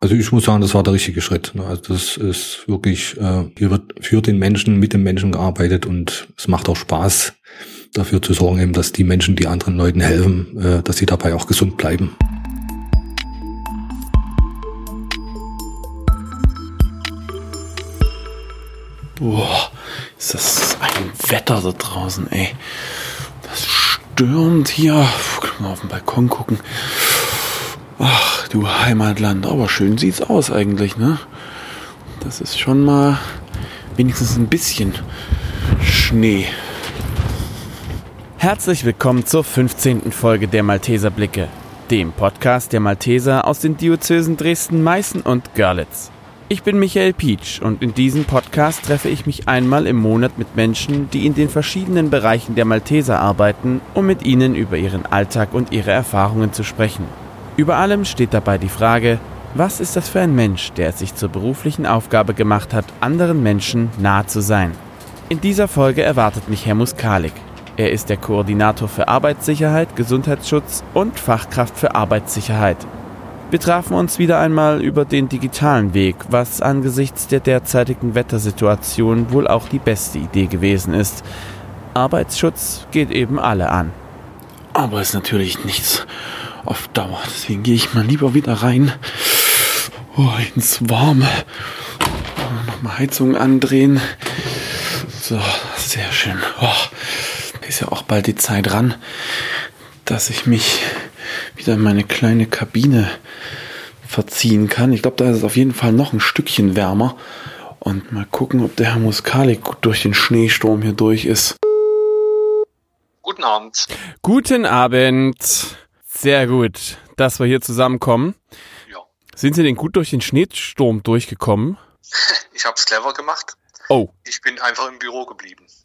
Also ich muss sagen, das war der richtige Schritt. Ne? Also das ist wirklich, äh, hier wird für den Menschen, mit den Menschen gearbeitet und es macht auch Spaß, dafür zu sorgen, eben, dass die Menschen, die anderen Leuten helfen, äh, dass sie dabei auch gesund bleiben. Boah, ist das ein Wetter da draußen, ey. Das stürmt hier. Können wir auf den Balkon gucken. Ach, du Heimatland. Aber schön sieht's aus eigentlich, ne? Das ist schon mal wenigstens ein bisschen Schnee. Herzlich willkommen zur 15. Folge der Malteser Blicke, dem Podcast der Malteser aus den Diözesen Dresden, Meißen und Görlitz. Ich bin Michael Pietsch und in diesem Podcast treffe ich mich einmal im Monat mit Menschen, die in den verschiedenen Bereichen der Malteser arbeiten, um mit ihnen über ihren Alltag und ihre Erfahrungen zu sprechen. Über allem steht dabei die Frage, was ist das für ein Mensch, der es sich zur beruflichen Aufgabe gemacht hat, anderen Menschen nahe zu sein? In dieser Folge erwartet mich Herr Muskalik. Er ist der Koordinator für Arbeitssicherheit, Gesundheitsschutz und Fachkraft für Arbeitssicherheit. Wir trafen uns wieder einmal über den digitalen Weg, was angesichts der derzeitigen Wettersituation wohl auch die beste Idee gewesen ist. Arbeitsschutz geht eben alle an. Aber ist natürlich nichts auf Dauer. Deswegen gehe ich mal lieber wieder rein oh, ins Warme. Nochmal Heizung andrehen. So, sehr schön. Oh, ist ja auch bald die Zeit ran, dass ich mich wieder in meine kleine Kabine verziehen kann. Ich glaube, da ist es auf jeden Fall noch ein Stückchen wärmer. Und mal gucken, ob der Herr Muskalik durch den Schneesturm hier durch ist. Guten Abend. Guten Abend. Sehr gut, dass wir hier zusammenkommen. Ja. Sind Sie denn gut durch den Schneesturm durchgekommen? Ich habe es clever gemacht. Oh. Ich bin einfach im Büro geblieben.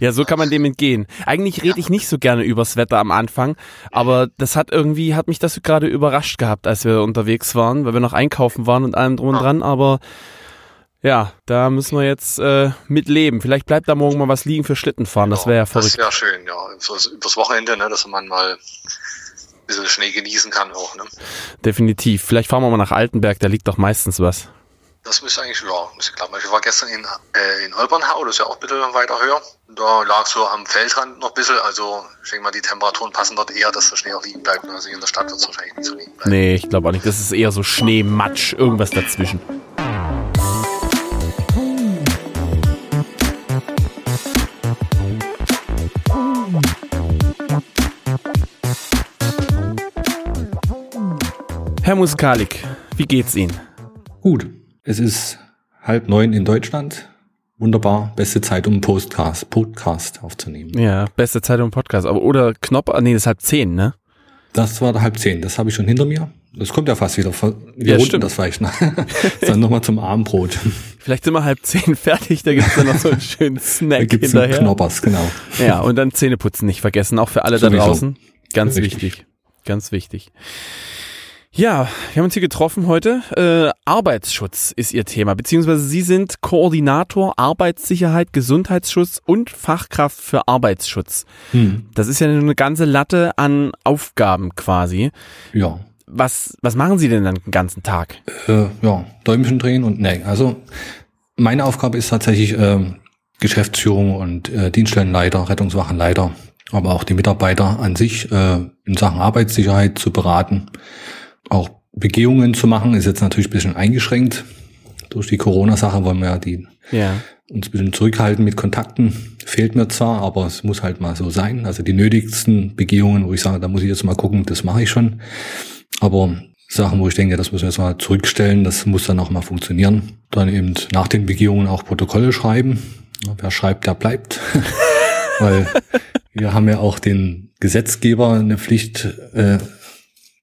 ja, so kann man dem entgehen. Eigentlich rede ich nicht so gerne übers Wetter am Anfang, aber das hat irgendwie, hat mich das gerade überrascht gehabt, als wir unterwegs waren, weil wir noch einkaufen waren und allem drum und dran, aber ja, da müssen wir jetzt äh, mit leben. Vielleicht bleibt da morgen mal was liegen für Schlittenfahren, das wäre ja verrückt. Das wäre schön, ja. Übers, übers Wochenende, ne, dass man mal ein bisschen Schnee genießen kann auch, ne? Definitiv. Vielleicht fahren wir mal nach Altenberg, da liegt doch meistens was. Das müsste eigentlich, ja, müsste klappen. Ich war gestern in, äh, in Olbernhau, das ist ja auch ein bisschen weiter höher. Da lag so am Feldrand noch ein bisschen, also ich denke mal, die Temperaturen passen dort eher, dass der Schnee auch liegen bleibt. Also in der Stadt wird es wahrscheinlich nicht so liegen bleiben. Nee, ich glaube auch nicht. Das ist eher so Schnee, Matsch, irgendwas dazwischen. Herr Muskalik, wie geht's Ihnen? Gut, es ist halb neun in Deutschland. Wunderbar, beste Zeit, um einen Podcast, Podcast aufzunehmen. Ja, beste Zeit, um einen Podcast. Aber oder Knopf, nee, das ist halb zehn, ne? Das war halb zehn, das habe ich schon hinter mir. Das kommt ja fast wieder. Wir Ja, runden stimmt. das vielleicht noch. Dann nochmal zum Abendbrot. Vielleicht sind wir halb zehn fertig, da gibt's dann noch so einen schönen Da Snack gibt's einen hinterher. Knoppers, genau. Ja, und dann Zähneputzen nicht vergessen, auch für alle da Sowieso. draußen. Ganz Richtig. wichtig. Ganz wichtig. Ja, wir haben uns hier getroffen heute. Äh, Arbeitsschutz ist Ihr Thema, beziehungsweise Sie sind Koordinator Arbeitssicherheit, Gesundheitsschutz und Fachkraft für Arbeitsschutz. Hm. Das ist ja eine ganze Latte an Aufgaben quasi. Ja. Was, was machen Sie denn dann den ganzen Tag? Äh, ja, Däumchen drehen und nee. Also meine Aufgabe ist tatsächlich ähm, Geschäftsführung und äh, Dienststellenleiter, Rettungswachenleiter, aber auch die Mitarbeiter an sich äh, in Sachen Arbeitssicherheit zu beraten. Auch Begehungen zu machen, ist jetzt natürlich ein bisschen eingeschränkt. Durch die Corona-Sache wollen wir ja die Ja. uns ein bisschen zurückhalten mit Kontakten. Fehlt mir zwar, aber es muss halt mal so sein. Also die nötigsten Begehungen, wo ich sage, da muss ich jetzt mal gucken, das mache ich schon. Aber Sachen, wo ich denke, das müssen wir jetzt mal zurückstellen, das muss dann auch mal funktionieren. Dann eben nach den Begehungen auch Protokolle schreiben. Wer schreibt, der bleibt. Weil wir haben ja auch den Gesetzgeber eine Pflicht äh,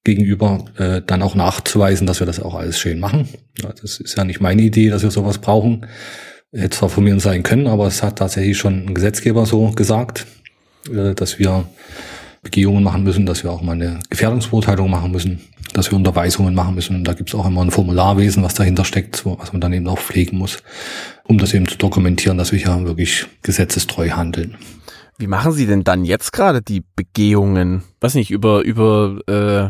gegenüber, äh, dann auch nachzuweisen, dass wir das auch alles schön machen. Ja, das ist ja nicht meine Idee, dass wir sowas brauchen. Hätte zwar von mir sein können, aber es hat tatsächlich schon ein Gesetzgeber so gesagt, äh, dass wir Begehungen machen müssen, dass wir auch mal eine Gefährdungsbeurteilung machen müssen, dass wir Unterweisungen machen müssen. Und da gibt's auch immer ein Formularwesen, was dahinter steckt, wo- was man dann eben auch pflegen muss, um das eben zu dokumentieren, dass wir hier wirklich gesetzestreu handeln. Wie machen Sie denn dann jetzt gerade die Begehungen? Weiß nicht, über, über äh,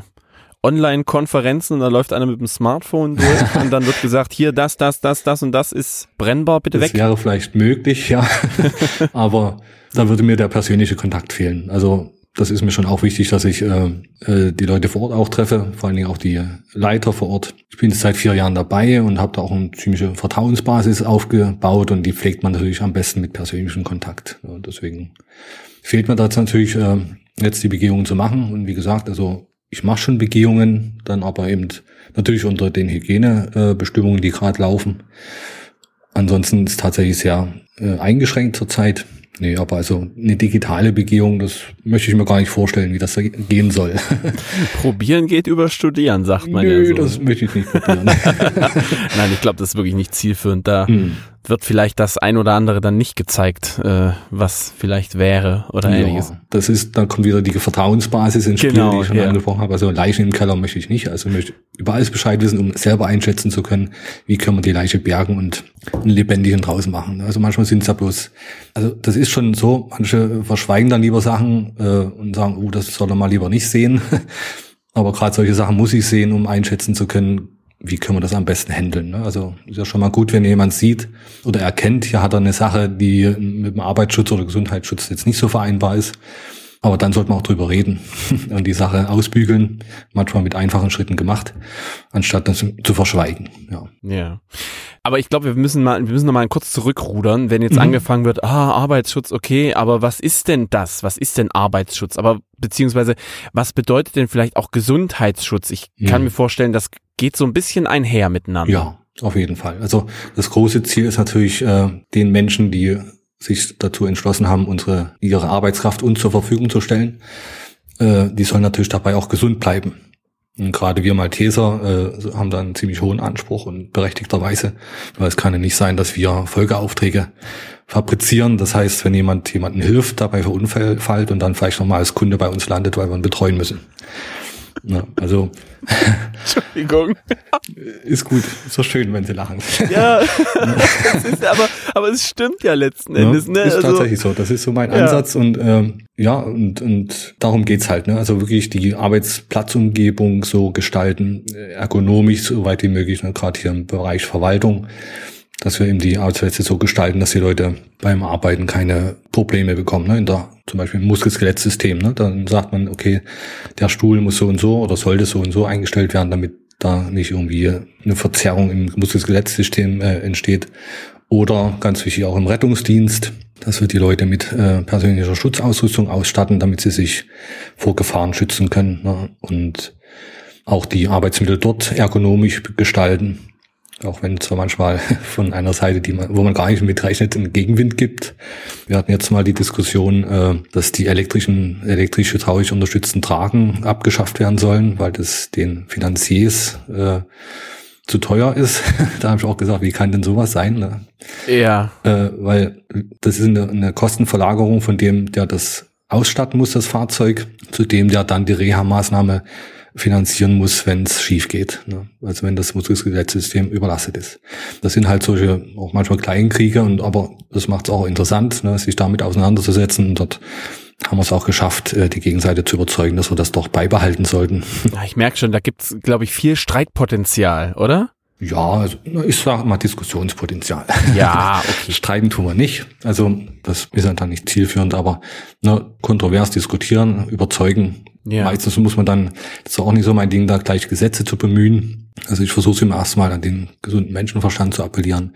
Online-Konferenzen und da läuft einer mit dem Smartphone durch und dann wird gesagt, hier das, das, das, das und das ist brennbar, bitte das weg. Das wäre vielleicht möglich, ja. Aber da würde mir der persönliche Kontakt fehlen. Also das ist mir schon auch wichtig, dass ich äh, äh, die Leute vor Ort auch treffe, vor allen Dingen auch die Leiter vor Ort. Ich bin jetzt seit vier Jahren dabei und habe da auch eine ziemliche Vertrauensbasis aufgebaut und die pflegt man natürlich am besten mit persönlichem Kontakt. Und deswegen fehlt mir dazu natürlich äh, jetzt die Begehungen zu machen. Und wie gesagt, also ich mache schon Begehungen, dann aber eben natürlich unter den Hygienebestimmungen, die gerade laufen. Ansonsten ist tatsächlich sehr äh, eingeschränkt zurzeit. Nee, aber also eine digitale Begehung, das möchte ich mir gar nicht vorstellen, wie das da gehen soll. Probieren geht über Studieren, sagt man Nö, ja so. das möchte ich nicht probieren. Nein, ich glaube, das ist wirklich nicht zielführend. Da Hm. Wird vielleicht das ein oder andere dann nicht gezeigt, äh, was vielleicht wäre oder ähnliches. Ja, das ist, dann kommt wieder die Vertrauensbasis ins Spiel, Genau, die ich schon ja. angesprochen habe. Also Leichen im Keller möchte ich nicht. Also ich möchte über alles Bescheid wissen, um selber einschätzen zu können, wie können wir die Leiche bergen und einen lebendigen draus machen. Also manchmal sind es ja bloß, also das ist schon so, manche verschweigen dann lieber Sachen äh, und sagen, oh, das soll er mal lieber nicht sehen. Aber gerade solche Sachen muss ich sehen, um einschätzen zu können, wie können wir das am besten handeln. Ne? Also ist ja schon mal gut, wenn jemand sieht oder erkennt, hier hat er eine Sache, die mit dem Arbeitsschutz oder Gesundheitsschutz jetzt nicht so vereinbar ist. Aber dann sollte man auch drüber reden und die Sache ausbügeln, manchmal mit einfachen Schritten gemacht, anstatt das zu verschweigen. Ja. Ja. Aber ich glaube, wir müssen mal, wir müssen noch mal kurz zurückrudern, wenn jetzt Mhm. angefangen wird, ah, Arbeitsschutz, okay, aber was ist denn das? Was ist denn Arbeitsschutz? Aber beziehungsweise, was bedeutet denn vielleicht auch Gesundheitsschutz? Ich kann Mhm. mir vorstellen, das geht so ein bisschen einher miteinander. Ja, auf jeden Fall. Also das große Ziel ist natürlich, äh, den Menschen, die sich dazu entschlossen haben, unsere ihre Arbeitskraft uns zur Verfügung zu stellen, äh, die sollen natürlich dabei auch gesund bleiben. Und gerade wir Malteser äh, haben da einen ziemlich hohen Anspruch und berechtigterweise, weil es kann ja nicht sein, dass wir Folgeaufträge fabrizieren. Das heißt, wenn jemand jemanden hilft, dabei verunfallt und dann vielleicht nochmal als Kunde bei uns landet, weil wir ihn betreuen müssen. Ja, also Entschuldigung. ist gut, ist doch schön, wenn sie lachen. Ja, ist aber, aber es stimmt ja letzten Endes, ne? Ist Also, tatsächlich so. Das ist so mein Ja. Ansatz und ähm, ja und und darum geht's halt. Ne? Also wirklich die Arbeitsplatzumgebung so gestalten, ergonomisch soweit wie möglich. Ne? Gerade hier im Bereich Verwaltung, dass wir eben die Arbeitsplätze so gestalten, dass die Leute beim Arbeiten keine Probleme bekommen. Ne? In der zum Beispiel im Muskelskelettssystem. Ne? Dann sagt man, okay, der Stuhl muss so und so oder sollte so und so eingestellt werden, damit da nicht irgendwie eine Verzerrung im Muskelskelettssystem äh, entsteht. Oder ganz wichtig auch im Rettungsdienst, dass wir die Leute mit äh, persönlicher Schutzausrüstung ausstatten, damit sie sich vor Gefahren schützen können. Ne? Und auch die Arbeitsmittel dort ergonomisch gestalten. Auch wenn es zwar manchmal von einer Seite, die man, wo man gar nicht mitrechnet, einen Gegenwind gibt. Wir hatten jetzt mal die Diskussion, äh, dass die elektrischen, elektrisch hydraulisch unterstützten Tragen abgeschafft werden sollen, weil das den Finanziers äh, zu teuer ist. da habe ich auch gesagt, wie kann denn sowas sein? Ne? ja, äh, weil das ist eine, eine Kostenverlagerung von dem, der das ausstatten muss, das Fahrzeug, zu dem, der dann die Reha-Maßnahme finanzieren muss, wenn es schief geht. Ne? Also wenn das Muskelskelettssystem überlastet ist. Das sind halt solche auch manchmal Kleinkriege und aber das macht es auch interessant, ne, sich damit auseinanderzusetzen. Und dort haben wir es auch geschafft, äh, die Gegenseite zu überzeugen, dass wir das doch beibehalten sollten. Ja, ich merke schon, da gibt's, glaube ich, viel Streitpotenzial, oder? Ja, also ich sage mal Diskussionspotenzial. Ja, okay. Streiten tun wir nicht. Also das ist ja dann nicht zielführend, aber ne, kontrovers diskutieren, überzeugen. Ja. Meistens muss man dann, das ist auch nicht so mein Ding, da gleich Gesetze zu bemühen. Also ich versuche es immer erstmal an den gesunden Menschenverstand zu appellieren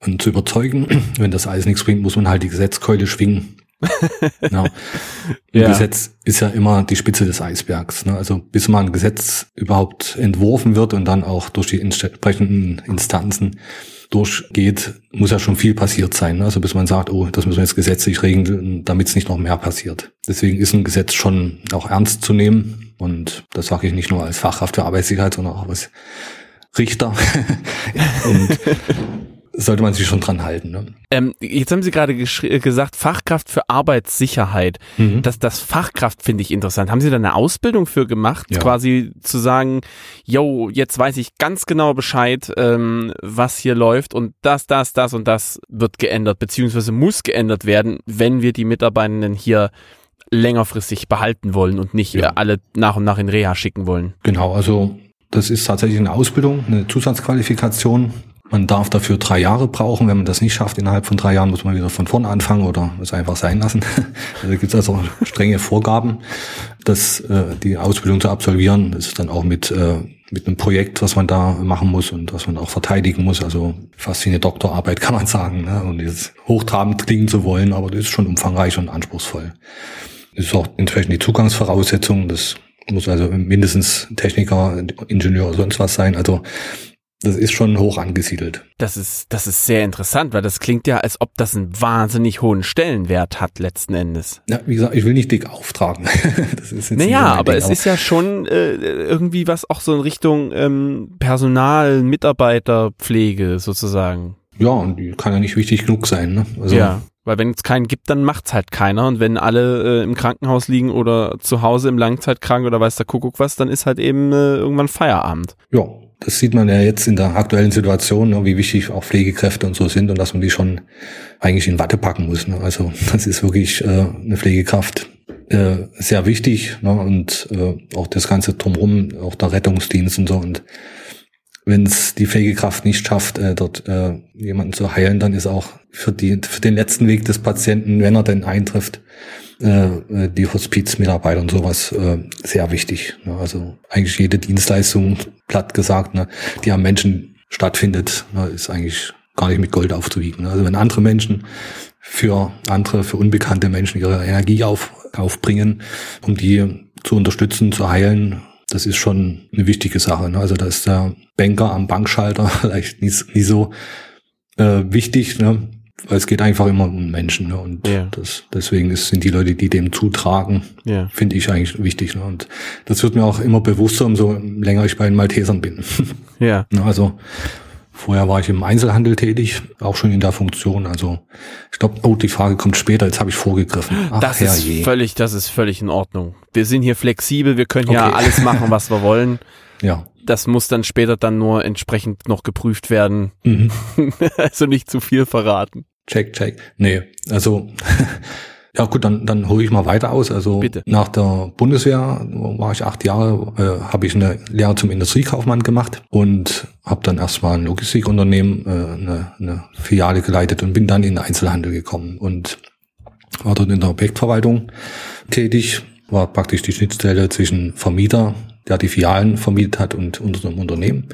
und zu überzeugen. Wenn das alles nichts bringt, muss man halt die Gesetzkeule schwingen. ja. Ein Ja. Gesetz ist ja immer die Spitze des Eisbergs. Ne? Also bis mal ein Gesetz überhaupt entworfen wird und dann auch durch die entsprechenden Instanzen durchgeht, muss ja schon viel passiert sein. Ne? Also bis man sagt, oh, das müssen wir jetzt gesetzlich regeln, damit es nicht noch mehr passiert. Deswegen ist ein Gesetz schon auch ernst zu nehmen. Und das sage ich nicht nur als Fachkraft für Arbeitssicherheit, sondern auch als Richter. und sollte man sich schon dran halten. Ne? Ähm, jetzt haben Sie gerade äh, gesagt, Fachkraft für Arbeitssicherheit. Mhm. Das, das Fachkraft finde ich interessant. Haben Sie da eine Ausbildung für gemacht, Ja. quasi zu sagen, yo, jetzt weiß ich ganz genau Bescheid, ähm, was hier läuft und das, das, das und das wird geändert, beziehungsweise muss geändert werden, wenn wir die Mitarbeitenden hier längerfristig behalten wollen und nicht ja. alle nach und nach in Reha schicken wollen. Genau, also das ist tatsächlich eine Ausbildung, eine Zusatzqualifikation. Man darf dafür drei Jahre brauchen. Wenn man das nicht schafft, innerhalb von drei Jahren muss man wieder von vorne anfangen oder es einfach sein lassen. Also gibt es also strenge Vorgaben, dass äh, die Ausbildung zu absolvieren. Das ist dann auch mit, äh, mit einem Projekt, was man da machen muss und was man auch verteidigen muss. Also fast wie eine Doktorarbeit kann man sagen. Ne? Und jetzt hochtrabend klingen zu wollen, aber das ist schon umfangreich und anspruchsvoll. Das ist auch entsprechend die Zugangsvoraussetzung. Das muss also mindestens Techniker, Ingenieur oder sonst was sein. Also das ist schon hoch angesiedelt. Das ist, das ist sehr interessant, weil das klingt ja, als ob das einen wahnsinnig hohen Stellenwert hat letzten Endes. Ja, wie gesagt, ich will nicht dick auftragen. das ist jetzt naja, aber Ding, es ist ja schon äh, irgendwie was auch so in Richtung ähm, Personal, Mitarbeiterpflege sozusagen. Ja, und die kann ja nicht wichtig genug sein. Ne? Also, ja. Weil wenn es keinen gibt, dann macht's halt keiner. Und wenn alle äh, im Krankenhaus liegen oder zu Hause im Langzeitkrank oder weiß der Kuckuck was, dann ist halt eben äh, irgendwann Feierabend. Ja, das sieht man ja jetzt in der aktuellen Situation, ne, wie wichtig auch Pflegekräfte und so sind und dass man die schon eigentlich in Watte packen muss. Ne. Also das ist wirklich äh, eine Pflegekraft äh, sehr wichtig ne, und äh, auch das ganze drumherum, auch der Rettungsdienst und so. Und wenn es die Pflegekraft nicht schafft, äh, dort äh, jemanden zu heilen, dann ist auch für, die, für den letzten Weg des Patienten, wenn er denn eintrifft, äh, äh, die Hospizmitarbeiter und sowas äh, sehr wichtig. Ne? Also eigentlich jede Dienstleistung, platt gesagt, ne, die am Menschen stattfindet, ne, ist eigentlich gar nicht mit Gold aufzuwiegen. Ne? Also wenn andere Menschen für andere, für unbekannte Menschen ihre Energie auf, aufbringen, um die zu unterstützen, zu heilen, das ist schon eine wichtige Sache. Ne? Also da ist der Banker am Bankschalter vielleicht nicht, nicht so äh, wichtig, ne? Weil es geht einfach immer um Menschen. Ne? Und ja. das, deswegen ist, sind die Leute, die dem zutragen, ja. finde ich eigentlich wichtig. Ne? Und das wird mir auch immer bewusster, umso länger ich bei den Maltesern bin. Ja. Ne? also vorher war ich im Einzelhandel tätig, auch schon in der Funktion. Also ich glaube, oh, die Frage kommt später, jetzt habe ich vorgegriffen. Ach, das ist völlig, das ist völlig in Ordnung. Wir sind hier flexibel, wir können okay. ja alles machen, was wir wollen. Ja das muss dann später dann nur entsprechend noch geprüft werden. Mhm. also nicht zu viel verraten. Check, check. Nee, also ja gut, dann, dann hole ich mal weiter aus. Also Bitte. nach der Bundeswehr war ich acht Jahre, äh, habe ich eine Lehre zum Industriekaufmann gemacht und habe dann erstmal ein Logistikunternehmen, äh, eine, eine Filiale geleitet und bin dann in den Einzelhandel gekommen und war dort in der Objektverwaltung tätig, war praktisch die Schnittstelle zwischen Vermieter, der die Filialen vermietet hat und unserem Unternehmen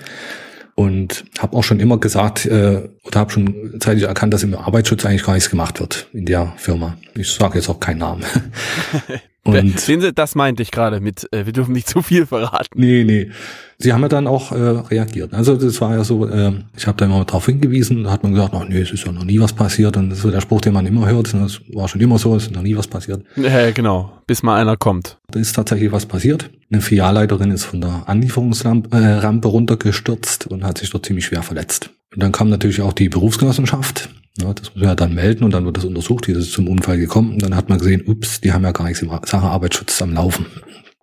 und habe auch schon immer gesagt äh, oder habe schon zeitlich erkannt, dass im Arbeitsschutz eigentlich gar nichts gemacht wird in der Firma. Ich sage jetzt auch keinen Namen. Und Sehen Sie, das meinte ich gerade mit, äh, wir dürfen nicht zu viel verraten. Nee, nee. Sie haben ja dann auch äh, reagiert. Also das war ja so, äh, ich habe da immer darauf hingewiesen, da hat man gesagt, ach nee, es ist ja noch nie was passiert. Und das ist so der Spruch, den man immer hört, das war schon immer so, es ist noch nie was passiert. Ja, genau, bis mal einer kommt. Da ist tatsächlich was passiert. Eine Filialleiterin ist von der Anlieferungsrampe äh, runtergestürzt und hat sich dort ziemlich schwer verletzt. Und dann kam natürlich auch die Berufsgenossenschaft ja, das muss man ja dann melden und dann wird das untersucht, wie ist es zum Unfall gekommen. Und dann hat man gesehen, ups, die haben ja gar nichts im Sache Arbeitsschutz am Laufen.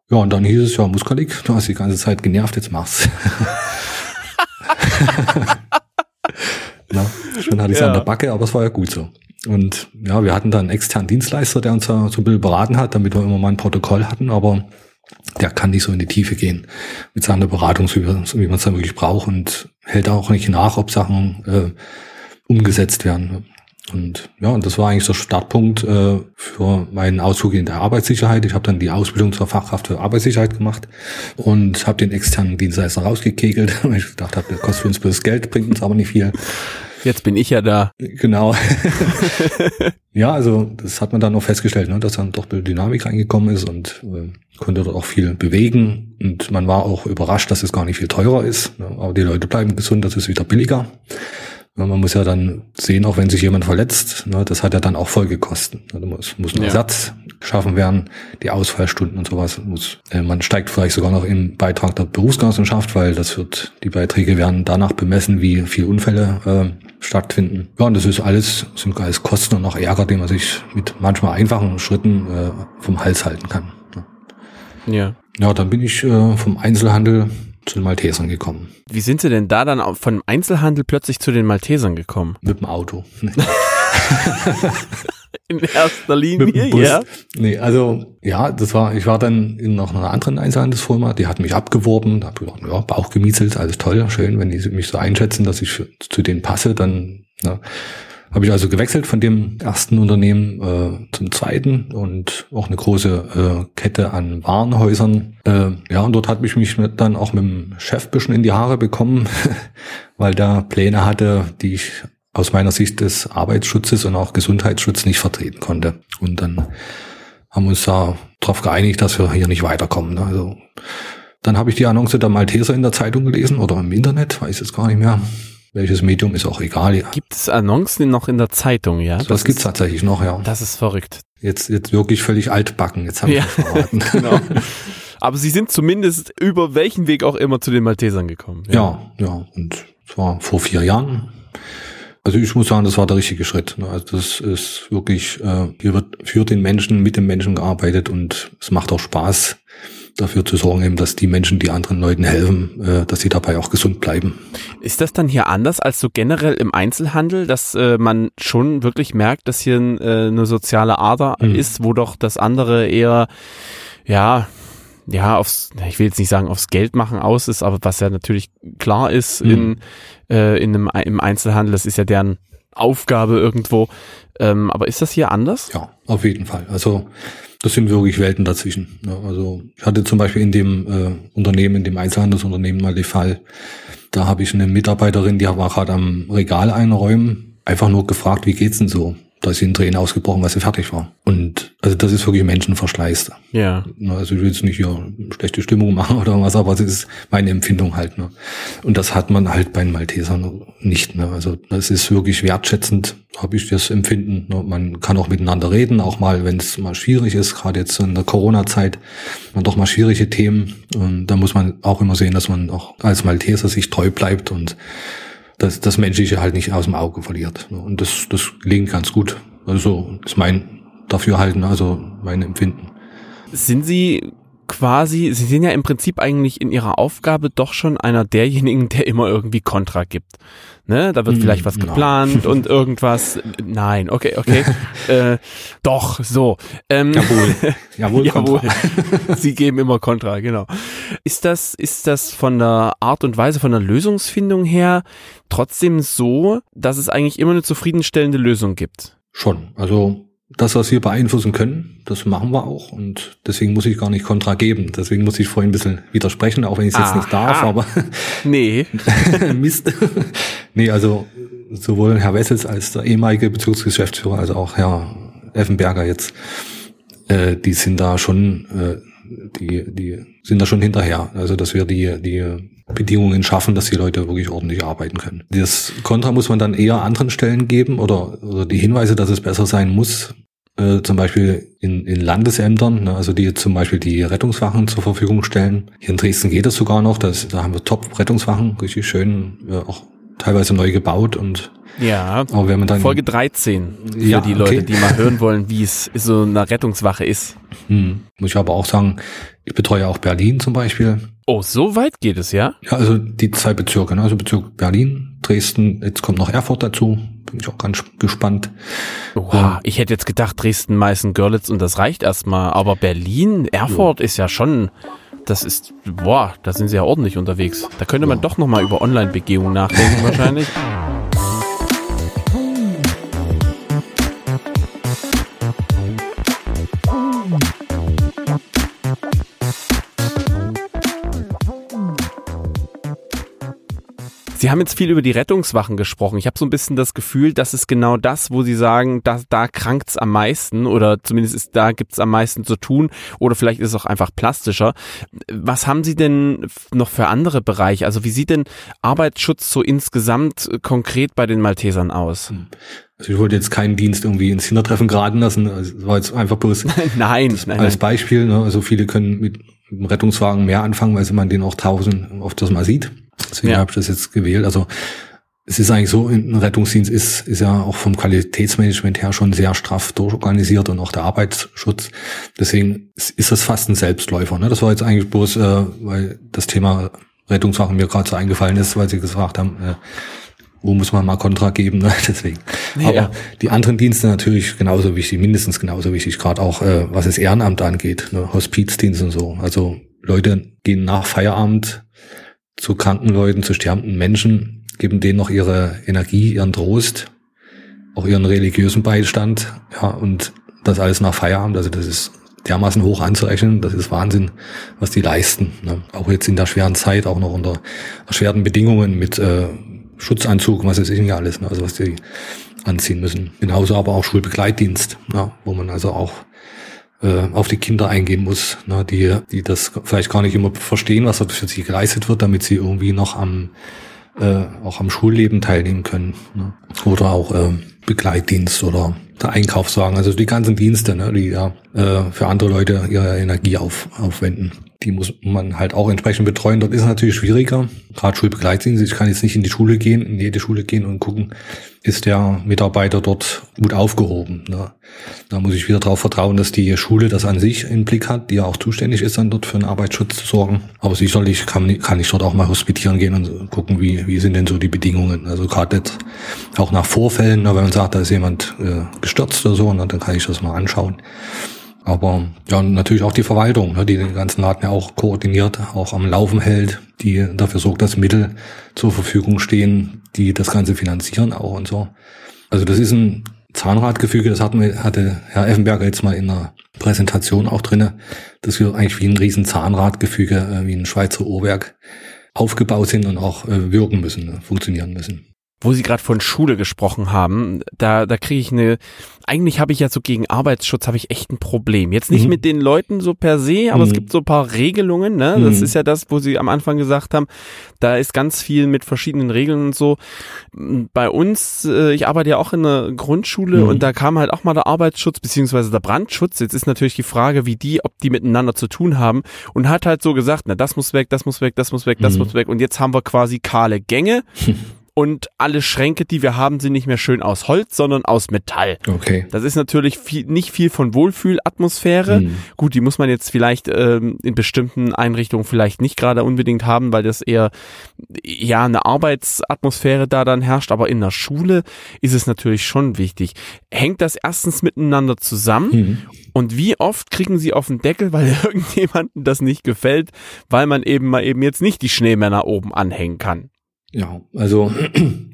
Ja, und dann hieß es, ja, Muskalik, du hast die ganze Zeit genervt, jetzt mach's. Na, schon hatte ich es ja. an der Backe, aber es war ja gut so. Und ja, wir hatten dann einen externen Dienstleister, der uns da so ein bisschen beraten hat, damit wir immer mal ein Protokoll hatten, aber der kann nicht so in die Tiefe gehen mit seiner Beratung, wie man es dann wirklich braucht und hält auch nicht nach, ob Sachen äh, umgesetzt werden. Und ja, und das war eigentlich der Startpunkt äh, für meinen Ausflug in der Arbeitssicherheit. Ich habe dann die Ausbildung zur Fachkraft für Arbeitssicherheit gemacht und habe den externen Dienstleister rausgekegelt, weil ich gedacht habe, der kostet uns bloß Geld, bringt uns aber nicht viel. Jetzt bin ich ja da. Genau. ja, also das hat man dann auch festgestellt, ne, dass dann doch Dynamik reingekommen ist und äh, konnte dort auch viel bewegen. Und man war auch überrascht, dass es gar nicht viel teurer ist. Ne, aber die Leute bleiben gesund, das ist wieder billiger. Man muss ja dann sehen, auch wenn sich jemand verletzt, ne, das hat ja dann auch Folgekosten. Da muss, muss ein ja. Ersatz geschaffen werden, die Ausfallstunden und sowas. Muss, äh, man steigt vielleicht sogar noch im Beitrag der Berufsgenossenschaft, weil das wird, die Beiträge werden danach bemessen, wie viel Unfälle äh, stattfinden. Ja, und das ist alles, sind alles Kosten und auch Ärger, die man sich mit manchmal einfachen Schritten äh, vom Hals halten kann. Ne. Ja. Ja, dann bin ich äh, vom Einzelhandel zu den Maltesern gekommen. Wie sind Sie denn da dann von Einzelhandel plötzlich zu den Maltesern gekommen? Mit dem Auto. In erster Linie, ja. Nee, also ja, das war, ich war dann in noch einer anderen Einzelhandelsfirma, die hat mich abgeworben, da habe ich gedacht, ja, Bauch gemieselt, alles toll, schön, wenn die mich so einschätzen, dass ich zu denen passe, dann ja, habe ich also gewechselt von dem ersten Unternehmen äh, zum zweiten und auch eine große äh, Kette an Warenhäusern. Äh, ja, und dort hat mich mich dann auch mit dem Chef bisschen in die Haare bekommen, weil der Pläne hatte, die ich aus meiner Sicht des Arbeitsschutzes und auch Gesundheitsschutzes nicht vertreten konnte. Und dann haben wir uns da darauf geeinigt, dass wir hier nicht weiterkommen. Ne? Also dann habe ich die Annonce der Malteser in der Zeitung gelesen oder im Internet, weiß jetzt gar nicht mehr. Welches Medium ist auch egal. Ja. Gibt es Annoncen noch in der Zeitung, ja? Das, das gibt's tatsächlich noch, ja. Das ist verrückt. Jetzt, jetzt wirklich völlig altbacken. Jetzt habe ich ja. verraten. genau. Aber Sie sind zumindest über welchen Weg auch immer zu den Maltesern gekommen. Ja, ja. ja. Und zwar vor vier Jahren. Also ich muss sagen, das war der richtige Schritt. Ne? Also das ist wirklich, äh, hier wird für den Menschen, mit dem Menschen gearbeitet und es macht auch Spaß, dafür zu sorgen, eben, dass die Menschen, die anderen Leuten helfen, äh, dass sie dabei auch gesund bleiben. Ist das dann hier anders als so generell im Einzelhandel, dass äh, man schon wirklich merkt, dass hier äh, eine soziale Ader mhm. ist, wo doch das andere eher, ja, ja, aufs, ich will jetzt nicht sagen aufs Geld machen aus ist, aber was ja natürlich klar ist mhm. in, äh, in einem, im Einzelhandel, das ist ja deren Aufgabe irgendwo. Ähm, aber ist das hier anders? Ja, auf jeden Fall. Also das sind wirklich Welten dazwischen. Ne? Also ich hatte zum Beispiel in dem äh, Unternehmen, in dem Einzelhandelsunternehmen mal den Fall, da habe ich eine Mitarbeiterin, die war gerade am Regal einräumen, einfach nur gefragt, wie geht's denn so? Da in Tränen ausgebrochen, weil sie fertig war. Und also das ist wirklich Menschenverschleiß. Ja. Also ich will jetzt nicht hier schlechte Stimmung machen oder was, aber das ist meine Empfindung halt. Ne? Und das hat man halt bei den Maltesern nicht. Ne? Also das ist wirklich wertschätzend, habe ich das Empfinden. Ne? Man kann auch miteinander reden, auch mal, wenn es mal schwierig ist, gerade jetzt in der Corona-Zeit, man doch mal schwierige Themen. Und da muss man auch immer sehen, dass man auch als Malteser sich treu bleibt und das, das Menschliche halt nicht aus dem Auge verliert. Und das, das gelingt ganz gut. Also ist mein Dafürhalten, also mein Empfinden. Sind Sie quasi, Sie sind ja im Prinzip eigentlich in Ihrer Aufgabe doch schon einer derjenigen, der immer irgendwie Kontra gibt. Ne? Da wird mm, vielleicht was geplant no. und irgendwas. Nein, okay, okay. äh, doch, so. Ähm, jawohl. Jawohl, jawohl. Sie geben immer Kontra, genau. Ist das, ist das von der Art und Weise, von der Lösungsfindung her trotzdem so, dass es eigentlich immer eine zufriedenstellende Lösung gibt? Schon. Also das, was wir beeinflussen können, das machen wir auch. Und deswegen muss ich gar nicht Kontra geben. Deswegen muss ich vorhin ein bisschen widersprechen, auch wenn ich es jetzt nicht darf, aber. Nee. Mist. nee, also sowohl Herr Wessels als der ehemalige Bezugsgeschäftsführer, also auch Herr Effenberger jetzt, äh, die sind da schon, äh, die, die sind da schon hinterher. Also dass wir die, die Bedingungen schaffen, dass die Leute wirklich ordentlich arbeiten können. Das Kontra muss man dann eher anderen Stellen geben oder, oder die Hinweise, dass es besser sein muss, äh, zum Beispiel in, in Landesämtern, ne, also die zum Beispiel die Rettungswachen zur Verfügung stellen. Hier in Dresden geht das sogar noch, das, da haben wir Top-Rettungswachen, richtig schön, äh, auch teilweise neu gebaut und ja, aber wenn man dann Folge 13 für ja, die Leute, okay. die mal hören wollen, wie es so eine Rettungswache ist. Hm. Muss ich aber auch sagen, ich betreue auch Berlin zum Beispiel. Oh, so weit geht es, ja? Ja, also die zwei Bezirke, ne? also Bezirk Berlin, Dresden, jetzt kommt noch Erfurt dazu. Bin ich auch ganz gespannt. Oha, ich hätte jetzt gedacht, Dresden, Meißen, Görlitz und das reicht erstmal. Aber Berlin, Erfurt ja. ist ja schon, das ist, boah, da sind sie ja ordentlich unterwegs. Da könnte man doch nochmal über Online-Begehungen nachdenken wahrscheinlich. Sie haben jetzt viel über die Rettungswachen gesprochen. Ich habe so ein bisschen das Gefühl, das ist genau das, wo Sie sagen, da, da krankt's am meisten oder zumindest ist da gibt's am meisten zu tun oder vielleicht ist es auch einfach plastischer. Was haben Sie denn noch für andere Bereiche? Also wie sieht denn Arbeitsschutz so insgesamt konkret bei den Maltesern aus? Hm. Also ich wollte jetzt keinen Dienst irgendwie ins Hintertreffen geraten lassen. Also das war jetzt einfach bloß nein, nein, als Beispiel. Ne? Also viele können mit dem Rettungswagen mehr anfangen, weil man den auch tausend oft das mal sieht. Deswegen ja. habe ich das jetzt gewählt. Also es ist eigentlich so, ein Rettungsdienst ist, ist ja auch vom Qualitätsmanagement her schon sehr straff durchorganisiert und auch der Arbeitsschutz. Deswegen ist das fast ein Selbstläufer. Ne? Das war jetzt eigentlich bloß, äh, weil das Thema Rettungswachen mir gerade so eingefallen ist, weil Sie gefragt haben, äh, wo muss man mal Kontra geben, ne? deswegen. Ja. Aber die anderen Dienste natürlich genauso wichtig, mindestens genauso wichtig, gerade auch äh, was das Ehrenamt angeht, ne? Hospizdienst und so. Also Leute gehen nach Feierabend zu kranken Leuten, zu sterbenden Menschen, geben denen noch ihre Energie, ihren Trost, auch ihren religiösen Beistand, ja, und das alles nach Feierabend, also das ist dermaßen hoch anzurechnen, das ist Wahnsinn, was die leisten. Ne? Auch jetzt in der schweren Zeit, auch noch unter erschwerten Bedingungen mit äh, Schutzanzug, was ist nicht alles, ne? also was die anziehen müssen. Genauso aber auch Schulbegleitdienst, ne? wo man also auch äh, auf die Kinder eingehen muss, ne? die, die das vielleicht gar nicht immer verstehen, was dort für sie geleistet wird, damit sie irgendwie noch am äh, auch am Schulleben teilnehmen können. Ne? Oder auch äh, Begleitdienst oder der Einkaufswagen, also die ganzen Dienste, ne, die ja äh, für andere Leute ihre Energie auf, aufwenden. Die muss man halt auch entsprechend betreuen. Dort ist es natürlich schwieriger. Gerade Schulbegleitdienst. Ich kann jetzt nicht in die Schule gehen, in jede Schule gehen und gucken, ist der Mitarbeiter dort gut aufgehoben. Ne? Da muss ich wieder darauf vertrauen, dass die Schule das an sich im Blick hat, die ja auch zuständig ist, dann dort für den Arbeitsschutz zu sorgen. Aber sicherlich kann, kann ich dort auch mal hospitieren gehen und gucken, wie, wie sind denn so die Bedingungen. Also gerade jetzt auch nach Vorfällen, ne, wenn man sagt, da ist jemand äh, gestürzt oder so, und dann kann ich das mal anschauen. Aber ja, natürlich auch die Verwaltung, ne, die den ganzen Laden ja auch koordiniert, auch am Laufen hält, die dafür sorgt, dass Mittel zur Verfügung stehen, die das Ganze finanzieren auch und so. Also das ist ein Zahnradgefüge, das hatten wir, hatte Herr Effenberger jetzt mal in der Präsentation auch drinne, dass wir eigentlich wie ein riesen Zahnradgefüge, äh, wie ein Schweizer Uhrwerk aufgebaut sind und auch äh, wirken müssen, ne, funktionieren müssen wo Sie gerade von Schule gesprochen haben, da, da kriege ich eine, eigentlich habe ich ja so gegen Arbeitsschutz habe ich echt ein Problem. Jetzt nicht mhm. mit den Leuten so per se, aber mhm. es gibt so ein paar Regelungen, ne? Das mhm. ist ja das, wo Sie am Anfang gesagt haben, da ist ganz viel mit verschiedenen Regeln und so. Bei uns, äh, ich arbeite ja auch in einer Grundschule mhm. und da kam halt auch mal der Arbeitsschutz beziehungsweise der Brandschutz. Jetzt ist natürlich die Frage, wie die, ob die miteinander zu tun haben und hat halt so gesagt, na, das muss weg, das muss weg, das muss weg, das mhm. muss weg und jetzt haben wir quasi kahle Gänge. und alle Schränke, die wir haben, sind nicht mehr schön aus Holz, sondern aus Metall. Okay. Das ist natürlich viel, nicht viel von Wohlfühlatmosphäre. Mhm. Gut, die muss man jetzt vielleicht ähm, in bestimmten Einrichtungen vielleicht nicht gerade unbedingt haben, weil das eher ja eine Arbeitsatmosphäre da dann herrscht. Aber in der Schule ist es natürlich schon wichtig. Hängt das erstens miteinander zusammen? Mhm. Und wie oft kriegen sie auf den Deckel, weil irgendjemandem das nicht gefällt, weil man eben mal eben jetzt nicht die Schneemänner oben anhängen kann? Ja, also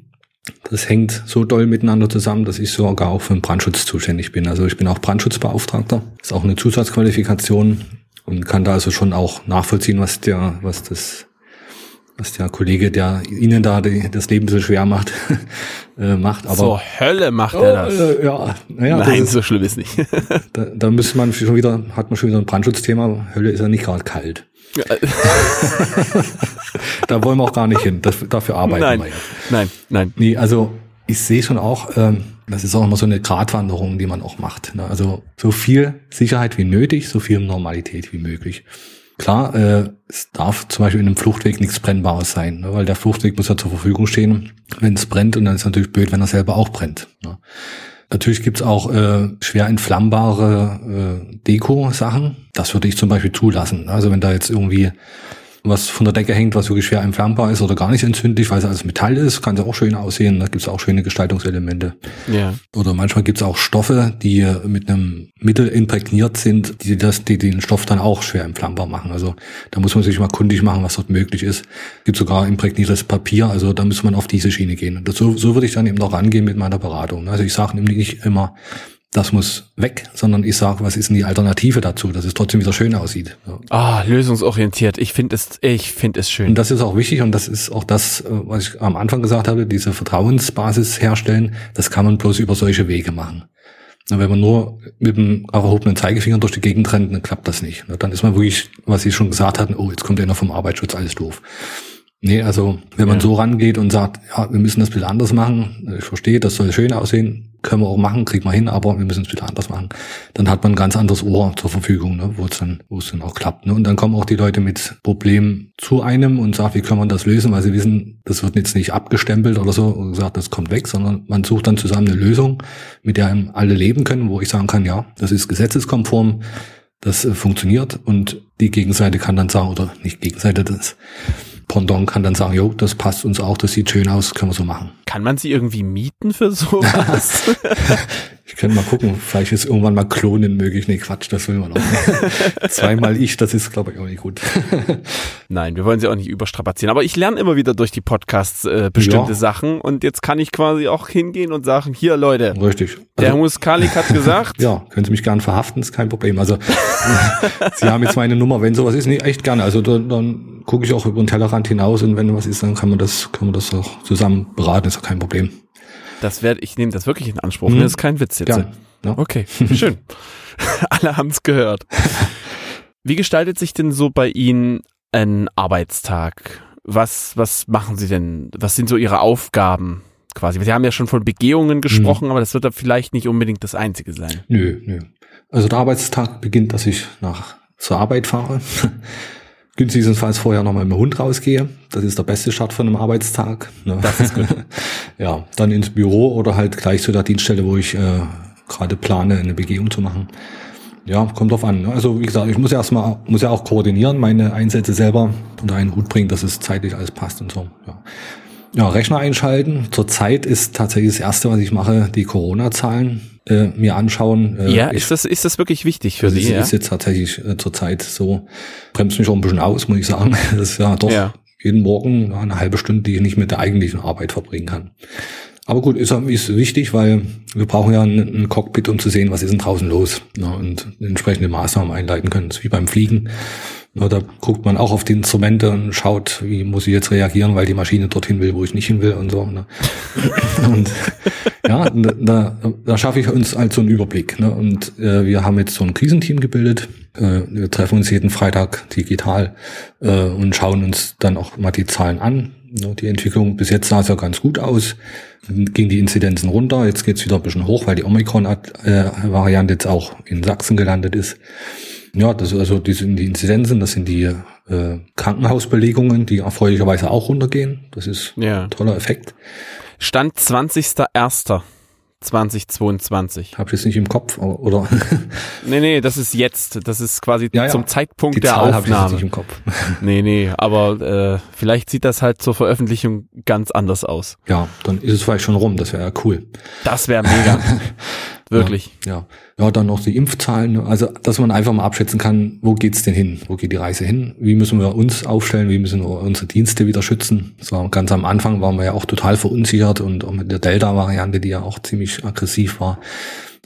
das hängt so doll miteinander zusammen, dass ich sogar auch für den Brandschutz zuständig bin. Also ich bin auch Brandschutzbeauftragter, ist auch eine Zusatzqualifikation und kann da also schon auch nachvollziehen, was der, was das, was der Kollege, der Ihnen da die, das Leben so schwer macht, äh, macht. Aber so Hölle macht er das. Äh, ja, naja, Nein, ist, so schlimm ist nicht. da, da müsste man schon wieder, hat man schon wieder ein Brandschutzthema. Hölle ist ja nicht gerade kalt. da wollen wir auch gar nicht hin. Das, dafür arbeiten nein, wir ja. Nein, nein. Nee, also ich sehe schon auch, ähm, das ist auch immer so eine Gratwanderung, die man auch macht. Ne? Also so viel Sicherheit wie nötig, so viel Normalität wie möglich. Klar, äh, es darf zum Beispiel in einem Fluchtweg nichts Brennbares sein, ne? weil der Fluchtweg muss ja zur Verfügung stehen, wenn es brennt und dann ist es natürlich blöd, wenn er selber auch brennt. Ne? Natürlich gibt's auch äh, schwer entflammbare äh, Deko-Sachen. Das würde ich zum Beispiel zulassen. Also wenn da jetzt irgendwie was von der Decke hängt, was wirklich schwer entflammbar ist oder gar nicht entzündlich, weil es alles Metall ist, kann es auch schön aussehen. Da gibt es auch schöne Gestaltungselemente. Ja. Oder manchmal gibt es auch Stoffe, die mit einem Mittel imprägniert sind, die das, die den Stoff dann auch schwer entflammbar machen. Also da muss man sich mal kundig machen, was dort möglich ist. Gibt sogar imprägniertes Papier, also da muss man auf diese Schiene gehen. Und das, so, so würde ich dann eben noch rangehen mit meiner Beratung. Also ich sage nämlich nicht immer, das muss weg, sondern ich sage, was ist denn die Alternative dazu, dass es trotzdem wieder schön aussieht. Ja. Ah, lösungsorientiert. Ich finde es, ich finde es schön. Und das ist auch wichtig und das ist auch das, äh, was ich am Anfang gesagt habe, diese Vertrauensbasis herstellen, das kann man bloß über solche Wege machen. Und wenn man nur mit dem erhobenen Zeigefinger durch die Gegend rennt, dann klappt das nicht. Dann ist man wirklich, was Sie schon gesagt hatten, oh, jetzt kommt einer vom Arbeitsschutz, alles doof. Nee, also wenn man ja. so rangeht und sagt, ja, wir müssen das bisschen anders machen, ich verstehe, das soll schön aussehen, können wir auch machen, kriegen wir hin, aber wir müssen es wieder anders machen. Dann hat man ein ganz anderes Ohr zur Verfügung, ne, wo es dann, wo es dann auch klappt. Ne? Und dann kommen auch die Leute mit Problemen zu einem und sagen, wie können wir das lösen, weil sie wissen, das wird jetzt nicht abgestempelt oder so und gesagt, das kommt weg, sondern man sucht dann zusammen eine Lösung, mit der alle leben können, wo ich sagen kann, ja, das ist gesetzeskonform, das äh, funktioniert und die Gegenseite kann dann sagen, oder nicht Gegenseite, das Pendant kann dann sagen, jo, das passt uns auch, das sieht schön aus, können wir so machen. Kann man sie irgendwie mieten für sowas? ich könnte mal gucken, vielleicht ist irgendwann mal Klonen möglich. Nee, Quatsch, das will man auch nicht. Zweimal ich, das ist, glaube ich, auch nicht gut. Nein, wir wollen sie auch nicht überstrapazieren. Aber ich lerne immer wieder durch die Podcasts äh, bestimmte ja. Sachen und jetzt kann ich quasi auch hingehen und sagen, hier Leute. Richtig. Also, der Muskalik hat gesagt. ja, können Sie mich gern verhaften, ist kein Problem. Also Sie haben jetzt meine Nummer, wenn sowas ist, nee, echt gerne. Also dann, dann gucke ich auch über den Tellerrand hinaus und wenn was ist, dann kann man das, kann man das auch zusammen beraten, ist auch kein Problem. Das werde ich nehme das wirklich in Anspruch. Mhm. Das ist kein Witz jetzt. Ja. ja. Okay, schön. Alle haben es gehört. Wie gestaltet sich denn so bei Ihnen ein Arbeitstag? Was, was machen Sie denn? Was sind so Ihre Aufgaben quasi? Sie haben ja schon von Begehungen gesprochen, mhm. aber das wird da vielleicht nicht unbedingt das Einzige sein. Nö, nö. Also der Arbeitstag beginnt, dass ich nach zur Arbeit fahre. Günstigstenfalls vorher noch mal mit dem Hund rausgehe. Das ist der beste Start von einem Arbeitstag. Ne? Das ist gut. ja, dann ins Büro oder halt gleich zu der Dienststelle, wo ich äh, gerade plane, eine Begehung zu machen. Ja, kommt drauf an. Ne? Also wie gesagt, ich muss ja erstmal, muss ja auch koordinieren, meine Einsätze selber unter einen Hut bringen, dass es zeitlich alles passt und so. Ja. Ja, Rechner einschalten. Zurzeit ist tatsächlich das Erste, was ich mache, die Corona-Zahlen äh, mir anschauen. Äh, ja, ist das ist das wirklich wichtig für also Sie? Das ja? ist jetzt tatsächlich äh, zurzeit so. Bremst mich auch ein bisschen aus, muss ich sagen. Das ist ja doch ja. jeden Morgen eine halbe Stunde, die ich nicht mit der eigentlichen Arbeit verbringen kann. Aber gut, ist, ist wichtig, weil wir brauchen ja ein, ein Cockpit, um zu sehen, was ist denn draußen los ne, und entsprechende Maßnahmen einleiten können. Das ist wie beim Fliegen. Na, da guckt man auch auf die Instrumente und schaut, wie muss ich jetzt reagieren, weil die Maschine dorthin will, wo ich nicht hin will und so. Ne? und ja, da, da schaffe ich uns halt so einen Überblick. Ne? Und äh, wir haben jetzt so ein Krisenteam gebildet. Äh, wir treffen uns jeden Freitag digital äh, und schauen uns dann auch mal die Zahlen an. Ne? Die Entwicklung bis jetzt sah es ja ganz gut aus. Ging die Inzidenzen runter, jetzt geht's wieder ein bisschen hoch, weil die Omikron-Variante jetzt auch in Sachsen gelandet ist. Ja, das also die sind die Inzidenzen, das sind die äh, Krankenhausbelegungen, die erfreulicherweise auch runtergehen. Das ist ja. ein toller Effekt. Stand 20.01. 2022. Hab ich jetzt nicht im Kopf, oder? nee, nee, das ist jetzt. Das ist quasi ja, ja. zum Zeitpunkt Die der Zahl Aufnahme. Hab ich jetzt nicht im Kopf. nee, nee, aber äh, vielleicht sieht das halt zur Veröffentlichung ganz anders aus. Ja, dann ist es vielleicht schon rum, das wäre ja cool. Das wäre mega. Wirklich. Ja, ja. ja, dann noch die Impfzahlen. Also, dass man einfach mal abschätzen kann, wo geht's denn hin? Wo geht die Reise hin? Wie müssen wir uns aufstellen? Wie müssen wir unsere Dienste wieder schützen? So, ganz am Anfang waren wir ja auch total verunsichert und auch mit der Delta-Variante, die ja auch ziemlich aggressiv war.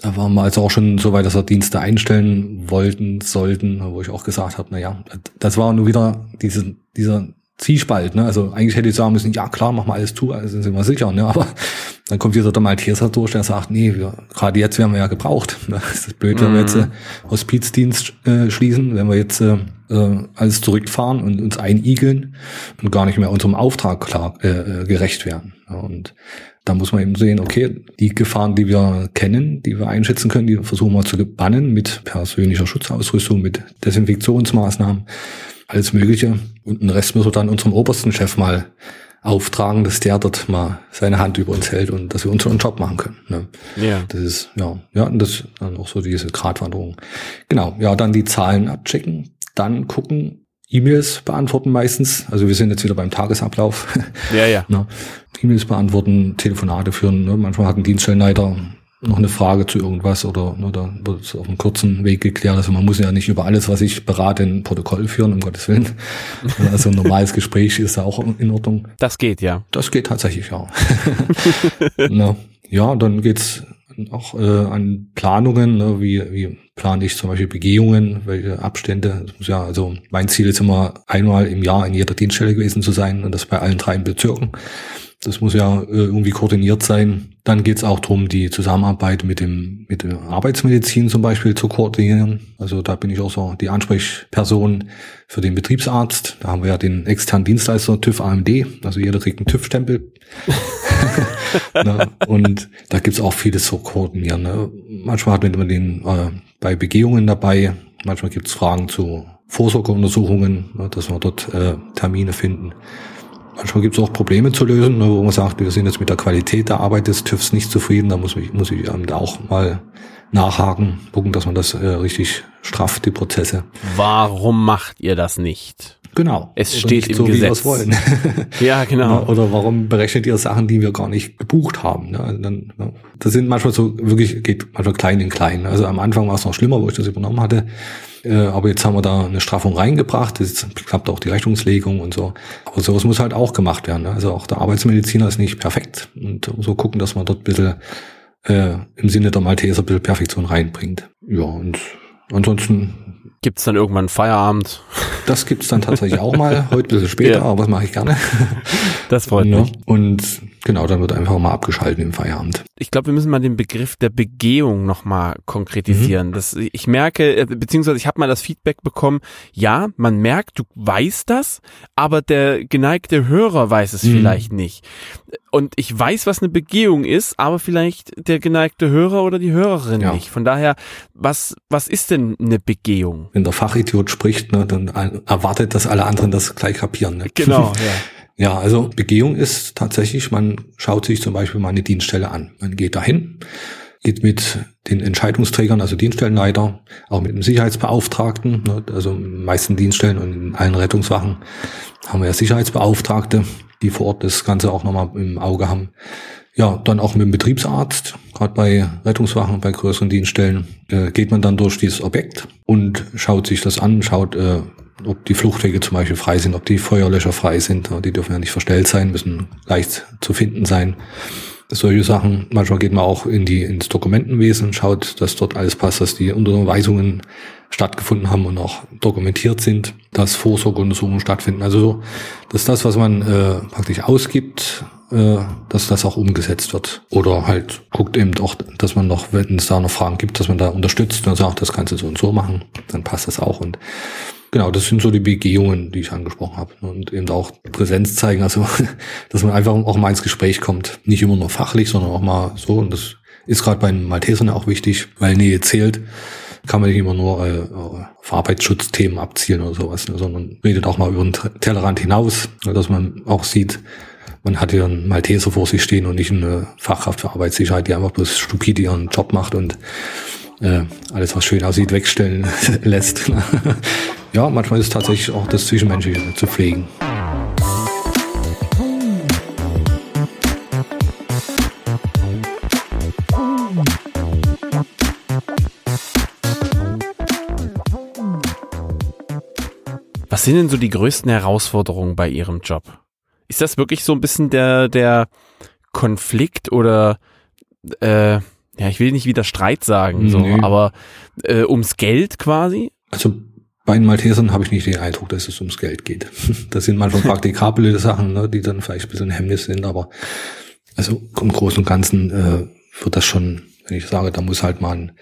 Da waren wir also auch schon so weit, dass wir Dienste einstellen wollten, sollten, wo ich auch gesagt habe, na ja, das war nur wieder diese, dieser Zielspalt, ne? Also eigentlich hätte ich sagen müssen, ja klar, mach mal alles zu, also sind wir sicher, ne? Aber dann kommt wieder der Malteser durch, der sagt, nee, wir, gerade jetzt werden wir ja gebraucht. Ne? Das ist blöd, wenn wir jetzt äh, mhm. Hospizdienst äh, schließen, wenn wir jetzt äh, äh, alles zurückfahren und uns einigeln und gar nicht mehr unserem Auftrag klar äh, äh, gerecht werden. Ja, und da muss man eben sehen, okay, die Gefahren, die wir kennen, die wir einschätzen können, die versuchen wir zu bannen mit persönlicher Schutzausrüstung, mit Desinfektionsmaßnahmen alles Mögliche. Und den Rest müssen wir dann unserem obersten Chef mal auftragen, dass der dort mal seine Hand über uns hält und dass wir unseren Job machen können. Ne? Ja. Das ist, ja, ja, und das dann auch so diese Gratwanderung. Genau, ja, dann die Zahlen abchecken, dann gucken, E-Mails beantworten meistens. Also wir sind jetzt wieder beim Tagesablauf. Ja, ja. ne? E-Mails beantworten, Telefonate führen. Ne? Manchmal hat ein Dienststellenleiter noch eine Frage zu irgendwas oder, ne, wird es auf einem kurzen Weg geklärt. Also man muss ja nicht über alles, was ich berate, ein Protokoll führen, um Gottes Willen. Also ein normales Gespräch ist da auch in Ordnung. Das geht, ja. Das geht tatsächlich, ja. Na, ja, dann geht's auch äh, an Planungen, ne, wie, wie plane ich zum Beispiel Begehungen, welche Abstände. Ja, also mein Ziel ist immer einmal im Jahr in jeder Dienststelle gewesen zu sein und das bei allen drei Bezirken. Das muss ja äh, irgendwie koordiniert sein. Dann geht es auch darum, die Zusammenarbeit mit dem mit der Arbeitsmedizin zum Beispiel zu koordinieren. Also da bin ich auch so die Ansprechperson für den Betriebsarzt. Da haben wir ja den externen Dienstleister TÜV AMD. Also jeder kriegt einen TÜV-Stempel. und da gibt's auch vieles zu koordinieren. Ne? Manchmal hat man den äh, bei Begehungen dabei. Manchmal gibt's Fragen zu Vorsorgeuntersuchungen, ne, dass wir dort äh, Termine finden. Manchmal gibt es auch Probleme zu lösen, ne, wo man sagt, wir sind jetzt mit der Qualität der Arbeit des TÜVs nicht zufrieden. Da muss ich, muss ich da auch mal nachhaken, gucken, dass man das äh, richtig strafft, die Prozesse. Warum macht ihr das nicht? Genau. Es oder steht im so, Gesetz. wollen. ja, genau. Oder warum berechnet ihr Sachen, die wir gar nicht gebucht haben? Also dann, das sind manchmal so wirklich, geht manchmal klein in klein. Also am Anfang war es noch schlimmer, wo ich das übernommen hatte. Äh, aber jetzt haben wir da eine Straffung reingebracht. Jetzt klappt auch die Rechnungslegung und so. Aber sowas muss halt auch gemacht werden. Ne? Also auch der Arbeitsmediziner ist nicht perfekt. Und so gucken, dass man dort ein bisschen äh, im Sinne der Malteser ein bisschen Perfektion reinbringt. Ja, und ansonsten Gibt's dann irgendwann Feierabend? Das gibt's dann tatsächlich auch mal, heute ein bisschen später, ja. aber das mache ich gerne. Das freut ja. mich. Und genau, dann wird einfach mal abgeschaltet im Feierabend. Ich glaube, wir müssen mal den Begriff der Begehung nochmal konkretisieren. Mhm. Das, ich merke, äh, beziehungsweise ich habe mal das Feedback bekommen, ja, man merkt, du weißt das, aber der geneigte Hörer weiß es mhm. vielleicht nicht. Und ich weiß, was eine Begehung ist, aber vielleicht der geneigte Hörer oder die Hörerin ja. nicht. Von daher, was, was ist denn eine Begehung? Wenn der Fachidiot spricht, ne, dann erwartet, dass alle anderen das gleich kapieren. Ne? Genau, ja. Ja, also Begehung ist tatsächlich, man schaut sich zum Beispiel mal eine Dienststelle an. Man geht dahin, geht mit den Entscheidungsträgern, also Dienststellenleiter, auch mit dem Sicherheitsbeauftragten, ne, also in den meisten Dienststellen und in allen Rettungswachen haben wir ja Sicherheitsbeauftragte, die vor Ort das Ganze auch nochmal im Auge haben. Ja, dann auch mit dem Betriebsarzt, gerade bei Rettungswachen, bei größeren Dienststellen, äh, geht man dann durch dieses Objekt und schaut sich das an, schaut, äh, ob die Fluchtwege zum Beispiel frei sind, ob die Feuerlöscher frei sind. Die dürfen ja nicht verstellt sein, müssen leicht zu finden sein. Solche Sachen. Manchmal geht man auch in die, ins Dokumentenwesen, schaut, dass dort alles passt, dass die Unterweisungen stattgefunden haben und auch dokumentiert sind, dass Vorsorgeuntersuchungen stattfinden. Also so, dass das, was man äh, praktisch ausgibt, äh, dass das auch umgesetzt wird. Oder halt guckt eben auch, dass man noch, wenn es da noch Fragen gibt, dass man da unterstützt und sagt, das kannst du so und so machen, dann passt das auch. Und Genau, das sind so die Begehungen, die ich angesprochen habe. Und eben auch Präsenz zeigen, also dass man einfach auch mal ins Gespräch kommt. Nicht immer nur fachlich, sondern auch mal so. Und das ist gerade bei den Maltesern auch wichtig, weil Nähe zählt. Kann man nicht immer nur äh, auf Arbeitsschutzthemen abzielen oder sowas, sondern redet auch mal über den Tellerrand hinaus, dass man auch sieht, man hat hier einen Malteser vor sich stehen und nicht eine Fachkraft für Arbeitssicherheit, die einfach bloß stupide ihren Job macht und äh, alles, was schön aussieht, wegstellen lässt. ja, manchmal ist es tatsächlich auch das Zwischenmenschliche zu pflegen. Was sind denn so die größten Herausforderungen bei Ihrem Job? Ist das wirklich so ein bisschen der, der Konflikt oder äh, ja, ich will nicht wieder Streit sagen, so, aber äh, ums Geld quasi? Also bei den Maltesern habe ich nicht den Eindruck, dass es ums Geld geht. Das sind manchmal praktikable Sachen, ne, die dann vielleicht ein bisschen Hemmnis sind, aber also im Großen und Ganzen äh, wird das schon, wenn ich sage, da muss halt mal ein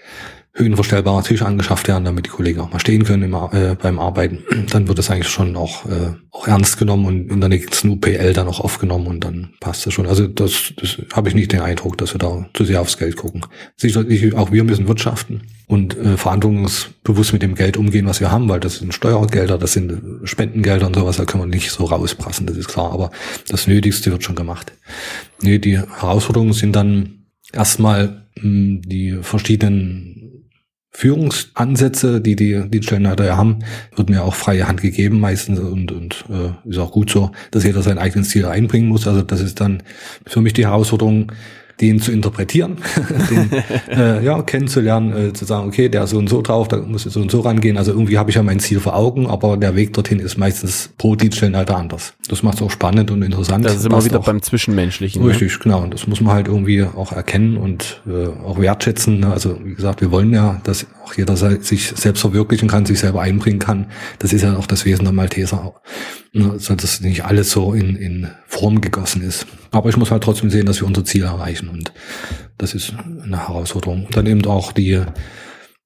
höhenverstellbarer Tisch angeschafft werden, damit die Kollegen auch mal stehen können im, äh, beim Arbeiten, dann wird das eigentlich schon auch, äh, auch ernst genommen und in der nächsten UPL dann auch aufgenommen und dann passt das schon. Also das, das habe ich nicht den Eindruck, dass wir da zu sehr aufs Geld gucken. Sicherlich auch wir müssen wirtschaften und äh, verantwortungsbewusst mit dem Geld umgehen, was wir haben, weil das sind Steuergelder, das sind Spendengelder und sowas, da können wir nicht so rausprassen, das ist klar. Aber das Nötigste wird schon gemacht. Nee, die Herausforderungen sind dann erstmal mh, hm, die verschiedenen Führungsansätze, die die Dienststellenleiter ja haben, wird mir auch freie Hand gegeben meistens und, und äh, ist auch gut so, dass jeder sein eigenes Ziel einbringen muss. Also das ist dann für mich die Herausforderung, den zu interpretieren, den äh, ja, kennenzulernen, äh, zu sagen, okay, der ist so und so drauf, da muss ich so und so rangehen. Also irgendwie habe ich ja mein Ziel vor Augen, aber der Weg dorthin ist meistens pro Dienststellenleiter anders. Das macht es auch spannend und interessant. Das ist immer wieder auch, beim Zwischenmenschlichen. Ne? Richtig, ne? genau. Und das muss man halt irgendwie auch erkennen und äh, auch wertschätzen. Ne? Also wie gesagt, wir wollen ja, dass auch jeder sich selbst verwirklichen kann, sich selber einbringen kann. Das ist ja auch das Wesen der Malteser. Ne? Also dass nicht alles so in, in Form gegossen ist. Aber ich muss halt trotzdem sehen, dass wir unser Ziel erreichen und das ist eine Herausforderung. Und dann eben auch die,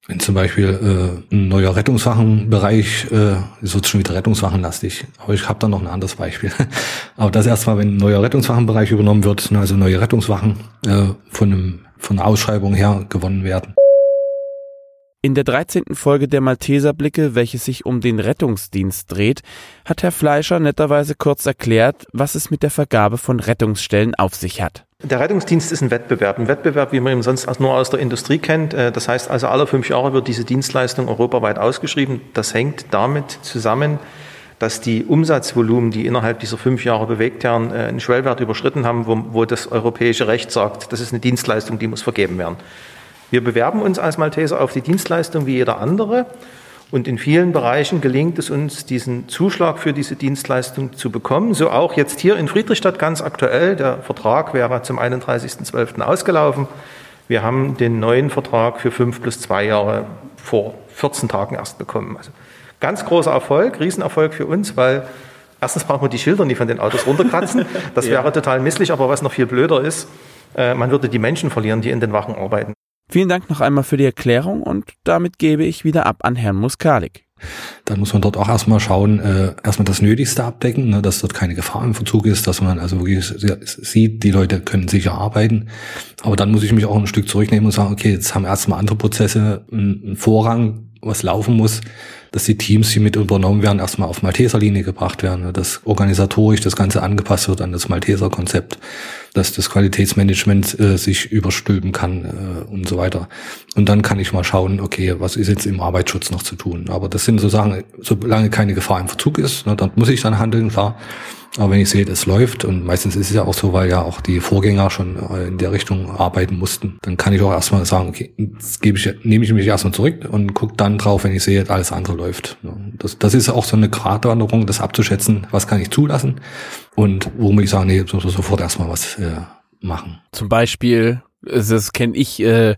wenn zum Beispiel äh, ein neuer Rettungswachenbereich, äh, ist wird schon wieder Rettungswachenlastig, aber ich habe da noch ein anderes Beispiel. aber das erstmal, wenn ein neuer Rettungswachenbereich übernommen wird, ne, also neue Rettungswachen äh, von, einem, von einer Ausschreibung her gewonnen werden in der 13. Folge der Malteserblicke, welche sich um den Rettungsdienst dreht, hat Herr Fleischer netterweise kurz erklärt, was es mit der Vergabe von Rettungsstellen auf sich hat. Der Rettungsdienst ist ein Wettbewerb, ein Wettbewerb, wie man ihn sonst nur aus der Industrie kennt. Äh, das heißt also, alle fünf Jahre wird diese Dienstleistung europaweit ausgeschrieben. Das hängt damit zusammen, dass die Umsatzvolumen, die innerhalb dieser fünf Jahre bewegt werden, einen Schwellwert überschritten haben, wo, wo das europäische Recht sagt, das ist eine Dienstleistung, die muss vergeben werden. Wir bewerben uns als Malteser auf die Dienstleistung wie jeder andere. Und in vielen Bereichen gelingt es uns, diesen Zuschlag für diese Dienstleistung zu bekommen. So auch jetzt hier in Friedrichstadt ganz aktuell. Der Vertrag wäre zum 31.12. ausgelaufen. Wir haben den neuen Vertrag für fünf plus zwei Jahre vor 14 Tagen erst bekommen. Also Ganz großer Erfolg, Riesenerfolg für uns, weil erstens brauchen wir die Schilder nicht von den Autos runterkratzen. Das wäre ja. total misslich, aber was noch viel blöder ist, äh, man würde die Menschen verlieren, die in den Wachen arbeiten. Vielen Dank noch einmal für die Erklärung und damit gebe ich wieder ab an Herrn Muskalik. Dann muss man dort auch erstmal schauen, äh, erstmal das Nötigste abdecken, ne, dass dort keine Gefahr im Verzug ist, dass man also wirklich sieht, die Leute können sicher arbeiten. Aber dann muss ich mich auch ein Stück zurücknehmen und sagen, okay, jetzt haben erstmal andere Prozesse einen Vorrang, was laufen muss dass die Teams, die mit übernommen werden, erstmal auf Malteser-Linie gebracht werden, dass organisatorisch das Ganze angepasst wird an das Malteser-Konzept, dass das Qualitätsmanagement äh, sich überstülpen kann äh, und so weiter. Und dann kann ich mal schauen, okay, was ist jetzt im Arbeitsschutz noch zu tun. Aber das sind so Sachen, solange keine Gefahr im Verzug ist, ne, dann muss ich dann handeln, klar. Aber wenn ich sehe, es läuft, und meistens ist es ja auch so, weil ja auch die Vorgänger schon äh, in der Richtung arbeiten mussten, dann kann ich auch erstmal sagen, okay, jetzt gebe ich, nehme ich mich erstmal zurück und gucke dann drauf, wenn ich sehe, alles andere läuft. Das, das ist auch so eine Gratwanderung, das abzuschätzen, was kann ich zulassen und wo muss ich sagen, nee, jetzt muss man sofort erstmal was äh, machen. Zum Beispiel, das kenne ich, äh,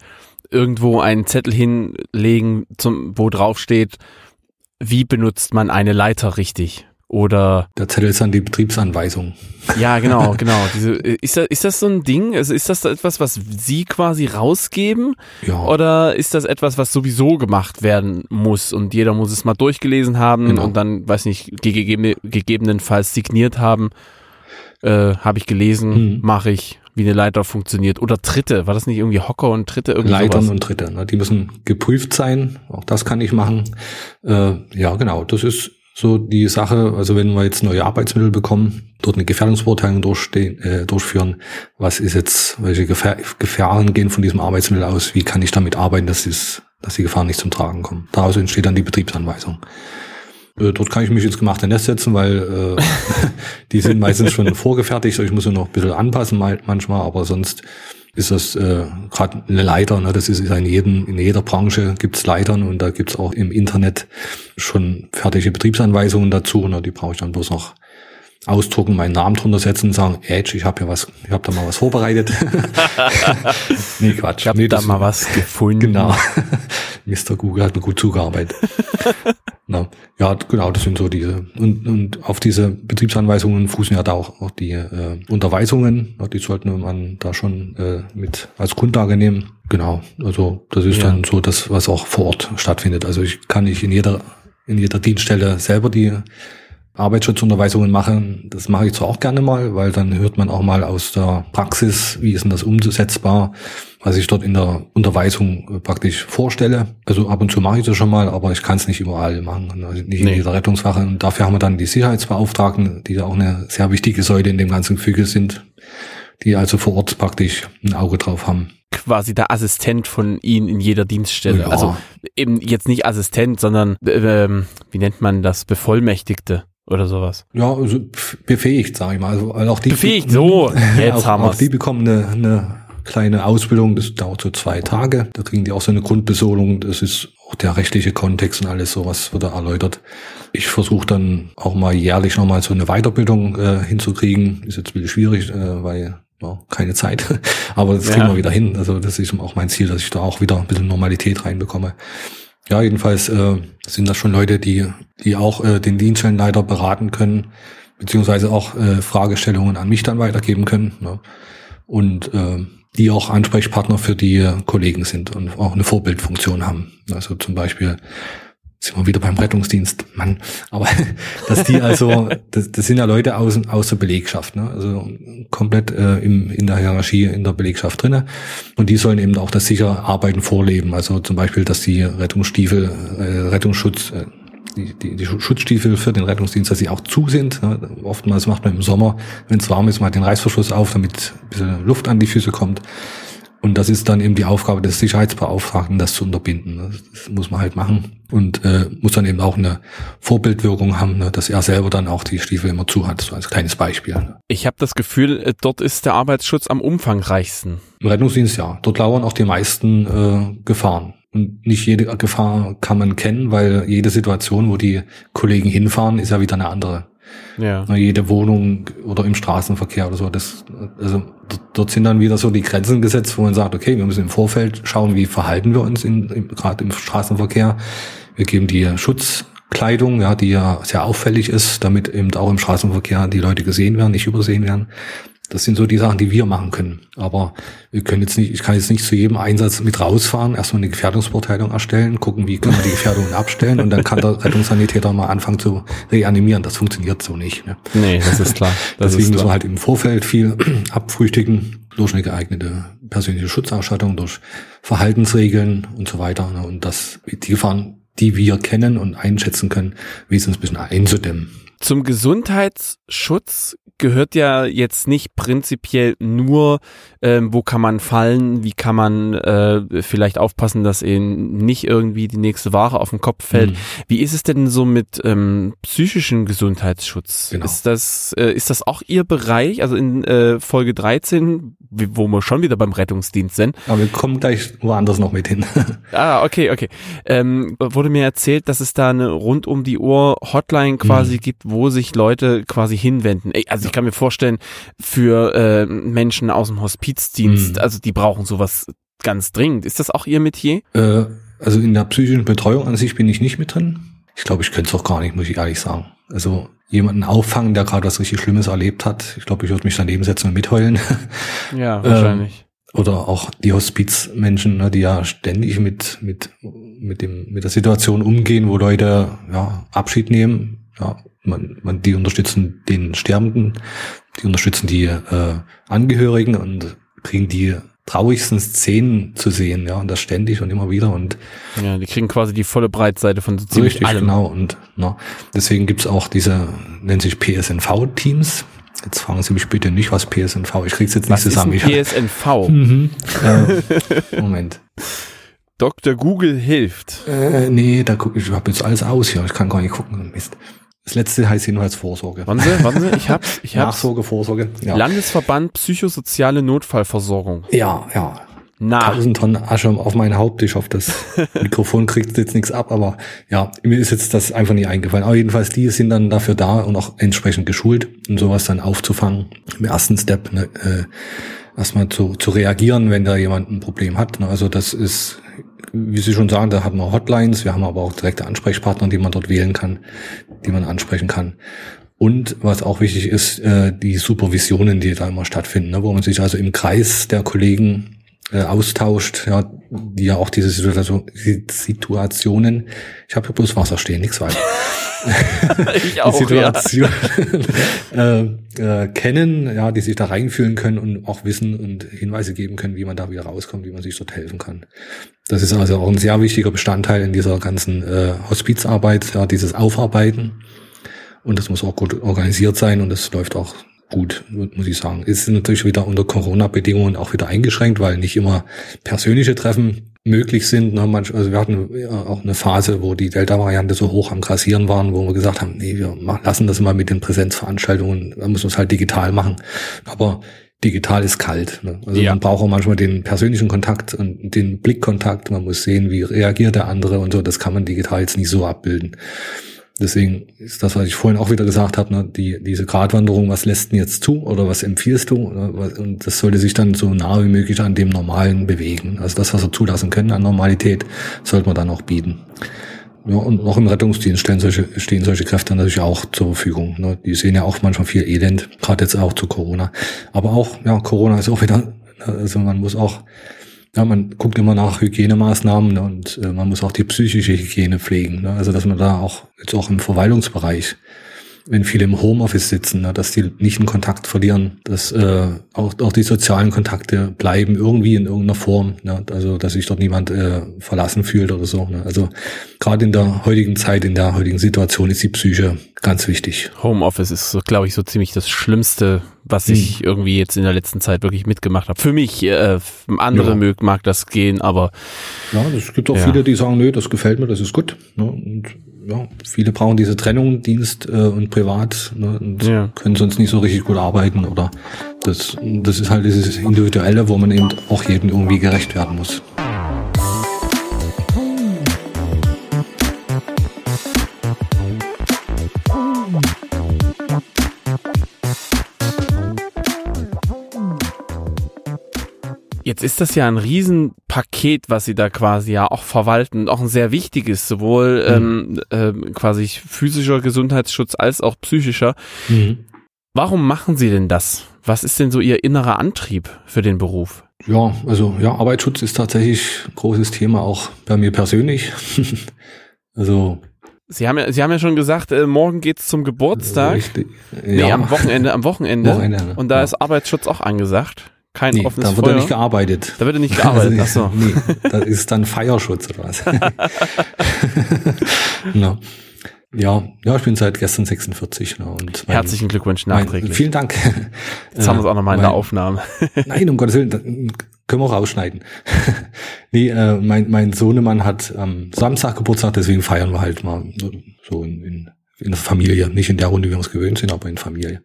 irgendwo einen Zettel hinlegen, zum, wo drauf steht, wie benutzt man eine Leiter richtig? Oder der Zettel ist dann die Betriebsanweisung. Ja, genau, genau. Diese, ist, das, ist das so ein Ding? Also ist das etwas, was Sie quasi rausgeben? Ja. Oder ist das etwas, was sowieso gemacht werden muss und jeder muss es mal durchgelesen haben genau. und dann, weiß nicht, gegeben, gegebenenfalls signiert haben? Äh, Habe ich gelesen, mhm. mache ich, wie eine Leiter funktioniert. Oder Tritte, war das nicht irgendwie Hocker und Tritte? Irgendwie Leitern sowas? und Tritte, ne? die müssen geprüft sein. Auch das kann ich machen. Äh, ja, genau, das ist so die Sache, also wenn wir jetzt neue Arbeitsmittel bekommen, dort eine Gefährdungsbeurteilung durchstehen, äh, durchführen, was ist jetzt, welche Gefähr Gefahren gehen von diesem Arbeitsmittel aus, wie kann ich damit arbeiten, dass, es, dass die Gefahren nicht zum Tragen kommen. Daraus entsteht dann die Betriebsanweisung. Äh, dort kann ich mich ins gemachte Nest setzen, weil äh, die sind meistens schon vorgefertigt, ich muss nur noch ein bisschen anpassen manchmal, aber sonst ist das äh, gerade eine Leiter. Ne? Das ist, ist in, jedem, in jeder Branche gibt's Leitern und da gibt's auch im Internet schon fertige Betriebsanweisungen dazu. Ne? Die brauche ich dann bloß noch ausdrucken, meinen Namen drunter setzen und sagen, Edge, ich habe ja was, ich habe da mal was vorbereitet. nee, Quatsch. Ich habe nee, da mal was gefunden. Genau. Mr. Google hat mir gut zugearbeitet. ja. ja, genau, das sind so diese. Und, und auf diese Betriebsanweisungen fußen ja da auch, auch die äh, Unterweisungen. Die sollten man da schon äh, mit als Grundlage nehmen. Genau, also das ist ja. dann so das, was auch vor Ort stattfindet. Also ich kann nicht in jeder in jeder Dienststelle selber die Arbeitsschutzunterweisungen machen. Das mache ich zwar auch gerne mal, weil dann hört man auch mal aus der Praxis, wie ist denn das umsetzbar, was ich dort in der Unterweisung praktisch vorstelle. Also ab und zu mache ich das schon mal, aber ich kann es nicht überall machen, also nicht in jeder Rettungswache. Und dafür haben wir dann die Sicherheitsbeauftragten, die ja auch eine sehr wichtige Säule in dem ganzen Gefüge sind, die also vor Ort praktisch ein Auge drauf haben quasi der Assistent von Ihnen in jeder Dienststelle. Ja. Also eben jetzt nicht Assistent, sondern äh, wie nennt man das? Bevollmächtigte oder sowas. Ja, also befähigt, sage ich mal. Also auch die befähigt, so. Jetzt auch, haben auch die bekommen eine, eine kleine Ausbildung, das dauert so zwei Tage. Da kriegen die auch so eine Grundbesolung. Das ist auch der rechtliche Kontext und alles sowas wird da erläutert. Ich versuche dann auch mal jährlich nochmal so eine Weiterbildung äh, hinzukriegen. Ist jetzt ein bisschen schwierig, äh, weil ja, keine Zeit. Aber das kriegen ja. wir wieder hin. Also das ist auch mein Ziel, dass ich da auch wieder ein bisschen Normalität reinbekomme. Ja, jedenfalls äh, sind das schon Leute, die, die auch äh, den Dienststellenleiter beraten können, beziehungsweise auch äh, Fragestellungen an mich dann weitergeben können. Ne? Und äh, die auch Ansprechpartner für die Kollegen sind und auch eine Vorbildfunktion haben. Also zum Beispiel sind wir wieder beim Rettungsdienst, Mann. Aber dass die also, das, das sind ja Leute aus, aus der Belegschaft, ne? also komplett äh, im, in der Hierarchie in der Belegschaft drinne. Und die sollen eben auch das sichere Arbeiten vorleben. Also zum Beispiel, dass die Rettungsstiefel, äh, Rettungsschutz, äh, die, die, die Schutzstiefel für den Rettungsdienst, dass sie auch zu sind. Ne? Oftmals macht man im Sommer, wenn es warm ist, mal den Reißverschluss auf, damit ein bisschen Luft an die Füße kommt. Und das ist dann eben die Aufgabe des Sicherheitsbeauftragten, das zu unterbinden. Das muss man halt machen und äh, muss dann eben auch eine Vorbildwirkung haben, ne? dass er selber dann auch die Stiefel immer zu hat, so als kleines Beispiel. Ne? Ich habe das Gefühl, äh, dort ist der Arbeitsschutz am umfangreichsten. Im Rettungsdienst ja. Dort lauern auch die meisten äh, Gefahren. Und nicht jede Gefahr kann man kennen, weil jede Situation, wo die Kollegen hinfahren, ist ja wieder eine andere. Ja. Jede Wohnung oder im Straßenverkehr oder so. Das, also dort sind dann wieder so die Grenzen gesetzt, wo man sagt, okay, wir müssen im Vorfeld schauen, wie verhalten wir uns in, in, gerade im Straßenverkehr. Wir geben die Schutzkleidung, ja, die ja sehr auffällig ist, damit eben auch im Straßenverkehr die Leute gesehen werden, nicht übersehen werden. Das sind so die Sachen, die wir machen können. Aber wir können jetzt nicht, ich kann jetzt nicht zu jedem Einsatz mit rausfahren, erstmal eine Gefährdungsbeurteilung erstellen, gucken, wie können wir die Gefährdungen abstellen und dann kann der Rettungssanitäter mal anfangen zu reanimieren. Das funktioniert so nicht. Ne? Nee, das ist klar. Das Deswegen müssen wir halt im Vorfeld viel abfrühstücken durch eine geeignete persönliche Schutzausstattung, durch Verhaltensregeln und so weiter. Ne? Und das, die Gefahren, die wir kennen und einschätzen können, wenigstens ein bisschen einzudämmen. Zum Gesundheitsschutz gehört ja jetzt nicht prinzipiell nur, ähm, wo kann man fallen, wie kann man äh, vielleicht aufpassen, dass eben nicht irgendwie die nächste Ware auf den Kopf fällt. Mhm. Wie ist es denn so mit ähm, psychischen Gesundheitsschutz? Genau. Ist das äh, ist das auch Ihr Bereich? Also in äh, Folge 13, wo wir schon wieder beim Rettungsdienst sind. Aber wir kommen gleich woanders noch mit hin. ah, okay, okay. Ähm, wurde mir erzählt, dass es da eine rund um die Uhr Hotline quasi mhm. gibt, wo sich Leute quasi hinwenden. Also ich kann mir vorstellen, für äh, Menschen aus dem Hospizdienst, mhm. also die brauchen sowas ganz dringend. Ist das auch Ihr Metier? Äh, also in der psychischen Betreuung an sich bin ich nicht mit drin. Ich glaube, ich könnte es auch gar nicht, muss ich ehrlich sagen. Also jemanden auffangen, der gerade was richtig Schlimmes erlebt hat. Ich glaube, ich würde mich daneben setzen und mitheulen. Ja, wahrscheinlich. Ähm, oder auch die Hospizmenschen, ne, die ja ständig mit, mit, mit dem, mit der Situation umgehen, wo Leute, ja, Abschied nehmen, ja, man, man, die unterstützen den Sterbenden, die unterstützen die äh, Angehörigen und kriegen die traurigsten Szenen zu sehen, ja, und das ständig und immer wieder und ja, die kriegen quasi die volle Breitseite von so ziemlich richtig, allem. genau und na, deswegen gibt's auch diese nennt sich PSNV-Teams. Jetzt fragen Sie mich bitte nicht, was PSNV. Ich krieg's jetzt nicht was zusammen. Ist PSNV. mhm. äh, Moment. Dr. Google hilft. Äh, nee, da gucke ich, ich habe jetzt alles aus hier. Ich kann gar nicht gucken. Mist. Das letzte heißt jedenfalls Vorsorge. Wann Sie, wann Sie? Ich hab's, ich hab's. Nachsorge, Vorsorge. Ja. Landesverband Psychosoziale Notfallversorgung. Ja, ja. Na. Tausend Tonnen Asche auf mein Haupt. Ich hoffe, das Mikrofon kriegt jetzt nichts ab, aber ja, mir ist jetzt das einfach nie eingefallen. Aber jedenfalls, die sind dann dafür da und auch entsprechend geschult, um sowas dann aufzufangen. Im ersten Step ne, äh, erstmal zu, zu reagieren, wenn da jemand ein Problem hat. Ne? Also das ist wie Sie schon sagen, da hat man Hotlines, wir haben aber auch direkte Ansprechpartner, die man dort wählen kann, die man ansprechen kann. Und was auch wichtig ist, äh, die Supervisionen, die da immer stattfinden, ne, wo man sich also im Kreis der Kollegen äh, austauscht, ja, die ja auch diese Situation, Situationen, ich habe ja bloß Wasser stehen, nichts weiter. ich auch, die Situation ja. äh, äh, kennen, ja, die sich da reinfühlen können und auch wissen und Hinweise geben können, wie man da wieder rauskommt, wie man sich dort helfen kann. Das ist also auch ein sehr wichtiger Bestandteil in dieser ganzen äh, Hospizarbeit, ja, dieses Aufarbeiten. Und das muss auch gut organisiert sein und das läuft auch gut, muss ich sagen. Ist natürlich wieder unter Corona-Bedingungen auch wieder eingeschränkt, weil nicht immer persönliche Treffen möglich sind. Also wir hatten auch eine Phase, wo die Delta-Variante so hoch am Grassieren waren, wo wir gesagt haben, nee, wir lassen das mal mit den Präsenzveranstaltungen, da müssen wir es halt digital machen. Aber digital ist kalt. Ne? Also ja. man braucht auch manchmal den persönlichen Kontakt und den Blickkontakt. Man muss sehen, wie reagiert der andere und so. Das kann man digital jetzt nicht so abbilden. Deswegen ist das, was ich vorhin auch wieder gesagt habe, ne, die, diese Gratwanderung, was lässt denn jetzt zu oder was empfiehlst du? Und das sollte sich dann so nah wie möglich an dem Normalen bewegen. Also das, was wir zulassen können an Normalität, sollte man dann auch bieten. Ja, und auch im Rettungsdienst stehen solche, stehen solche Kräfte natürlich auch zur Verfügung. Ne? Die sehen ja auch manchmal viel Elend, gerade jetzt auch zu Corona. Aber auch, ja, Corona ist auch wieder, also man muss auch ja, man guckt immer nach Hygienemaßnahmen und äh, man muss auch die psychische Hygiene pflegen. Ne? Also dass man da auch jetzt auch im Verwaltungsbereich wenn viele im Homeoffice sitzen, ne, dass die nicht in Kontakt verlieren, dass äh, auch, auch die sozialen Kontakte bleiben irgendwie in irgendeiner Form, ne, also dass sich dort niemand äh, verlassen fühlt oder so. Ne. Also gerade in der heutigen Zeit, in der heutigen Situation ist die Psyche ganz wichtig. Homeoffice ist, so, glaube ich, so ziemlich das Schlimmste, was ich hm. irgendwie jetzt in der letzten Zeit wirklich mitgemacht habe. Für mich, äh, andere ja. mög, mag das gehen, aber ja, es gibt auch ja. viele, die sagen, nö, das gefällt mir, das ist gut. Ne, und ja, viele brauchen diese Trennung, Dienst äh, und Privat, ne, und ja. können sonst nicht so richtig gut arbeiten oder das, das ist halt dieses Individuelle, wo man eben auch jedem irgendwie gerecht werden muss. Jetzt ist das ja ein Riesenpaket, was Sie da quasi ja auch verwalten, auch ein sehr wichtiges, sowohl mhm. ähm, äh, quasi physischer Gesundheitsschutz als auch psychischer. Mhm. Warum machen Sie denn das? Was ist denn so Ihr innerer Antrieb für den Beruf? Ja, also ja, Arbeitsschutz ist tatsächlich ein großes Thema, auch bei mir persönlich. also Sie haben ja, Sie haben ja schon gesagt, äh, morgen geht's zum Geburtstag. Richtig. Ja. Nee, am Wochenende, am Wochenende. Wochenende ne? Und da ja. ist Arbeitsschutz auch angesagt. Kein nee, offenes da wird Feuer. er nicht gearbeitet. Da wird er nicht gearbeitet, ach so. nee, da ist dann Feierschutz oder was. no. Ja, ja, ich bin seit gestern 46. Ne, und mein, Herzlichen Glückwunsch nachträglich. Mein, vielen Dank. Jetzt haben wir es auch nochmal in der Aufnahme. nein, um Gottes Willen, können wir auch rausschneiden. nee, äh, mein, mein Sohnemann hat am Samstag Geburtstag, deswegen feiern wir halt mal so in, in, in der Familie. Nicht in der Runde, wie wir uns gewöhnt sind, aber in Familie.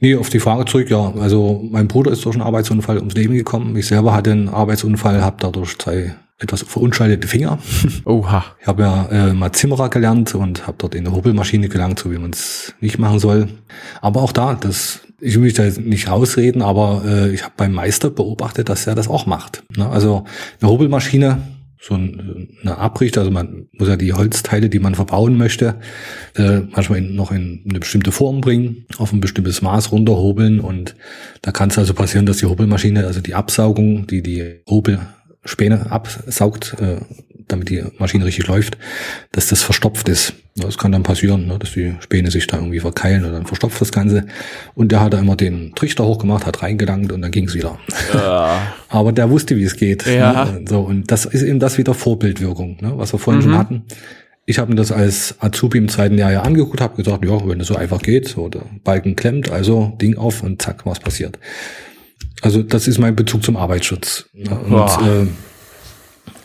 Nee, auf die Frage zurück, ja. Also mein Bruder ist durch einen Arbeitsunfall ums Leben gekommen. Ich selber hatte einen Arbeitsunfall, habe dadurch zwei etwas verunschaltete Finger. Oha. Ich habe ja äh, mal Zimmerer gelernt und habe dort in der Hobelmaschine gelernt, so wie man es nicht machen soll. Aber auch da, das, ich will mich da jetzt nicht rausreden, aber äh, ich habe beim Meister beobachtet, dass er das auch macht. Ne? Also eine Hobelmaschine so ein, eine Abrichter, also man muss ja die Holzteile, die man verbauen möchte, äh, manchmal noch in eine bestimmte Form bringen, auf ein bestimmtes Maß runterhobeln und da kann es also passieren, dass die Hobelmaschine, also die Absaugung, die die Hobelspäne absaugt, äh, damit die Maschine richtig läuft, dass das verstopft ist. Das kann dann passieren, ne, dass die Späne sich da irgendwie verkeilen und dann verstopft das Ganze. Und der hat da immer den Trichter hochgemacht, hat reingelangt und dann ging's wieder. Ja. Aber der wusste, wie es geht. Ja. Ne? So, und das ist eben das wieder Vorbildwirkung, ne, was wir vorhin mhm. schon hatten. Ich habe mir das als Azubi im zweiten Jahr ja angeguckt, habe gesagt, ja, wenn es so einfach geht, so der Balken klemmt, also Ding auf und zack, was passiert. Also das ist mein Bezug zum Arbeitsschutz. Ne? Und, äh,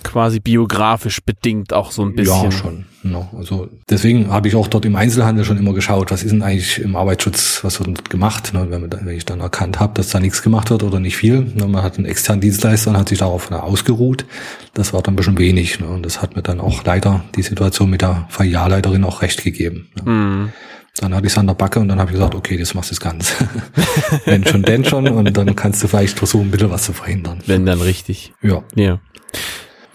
quasi biografisch bedingt auch so ein bisschen. Ja, schon. No. Also deswegen habe ich auch dort im Einzelhandel schon immer geschaut, was ist denn eigentlich im Arbeitsschutz, was wird dort gemacht, ne? wenn, da, wenn ich dann erkannt habe, dass da nichts gemacht wird oder nicht viel. Ne? Man hat einen externen Dienstleister und hat sich darauf ausgeruht. Das war dann ein bisschen wenig. Ne? Und das hat mir dann auch leider die Situation mit der Filialleiterin auch recht gegeben. Mm. Dann hatte ich es an der Backe und dann habe ich gesagt, okay, das machst du es ganz. Wenn schon, denn schon. Und dann kannst du vielleicht versuchen, ein bisschen was zu verhindern. Wenn dann richtig. Ja. Ja.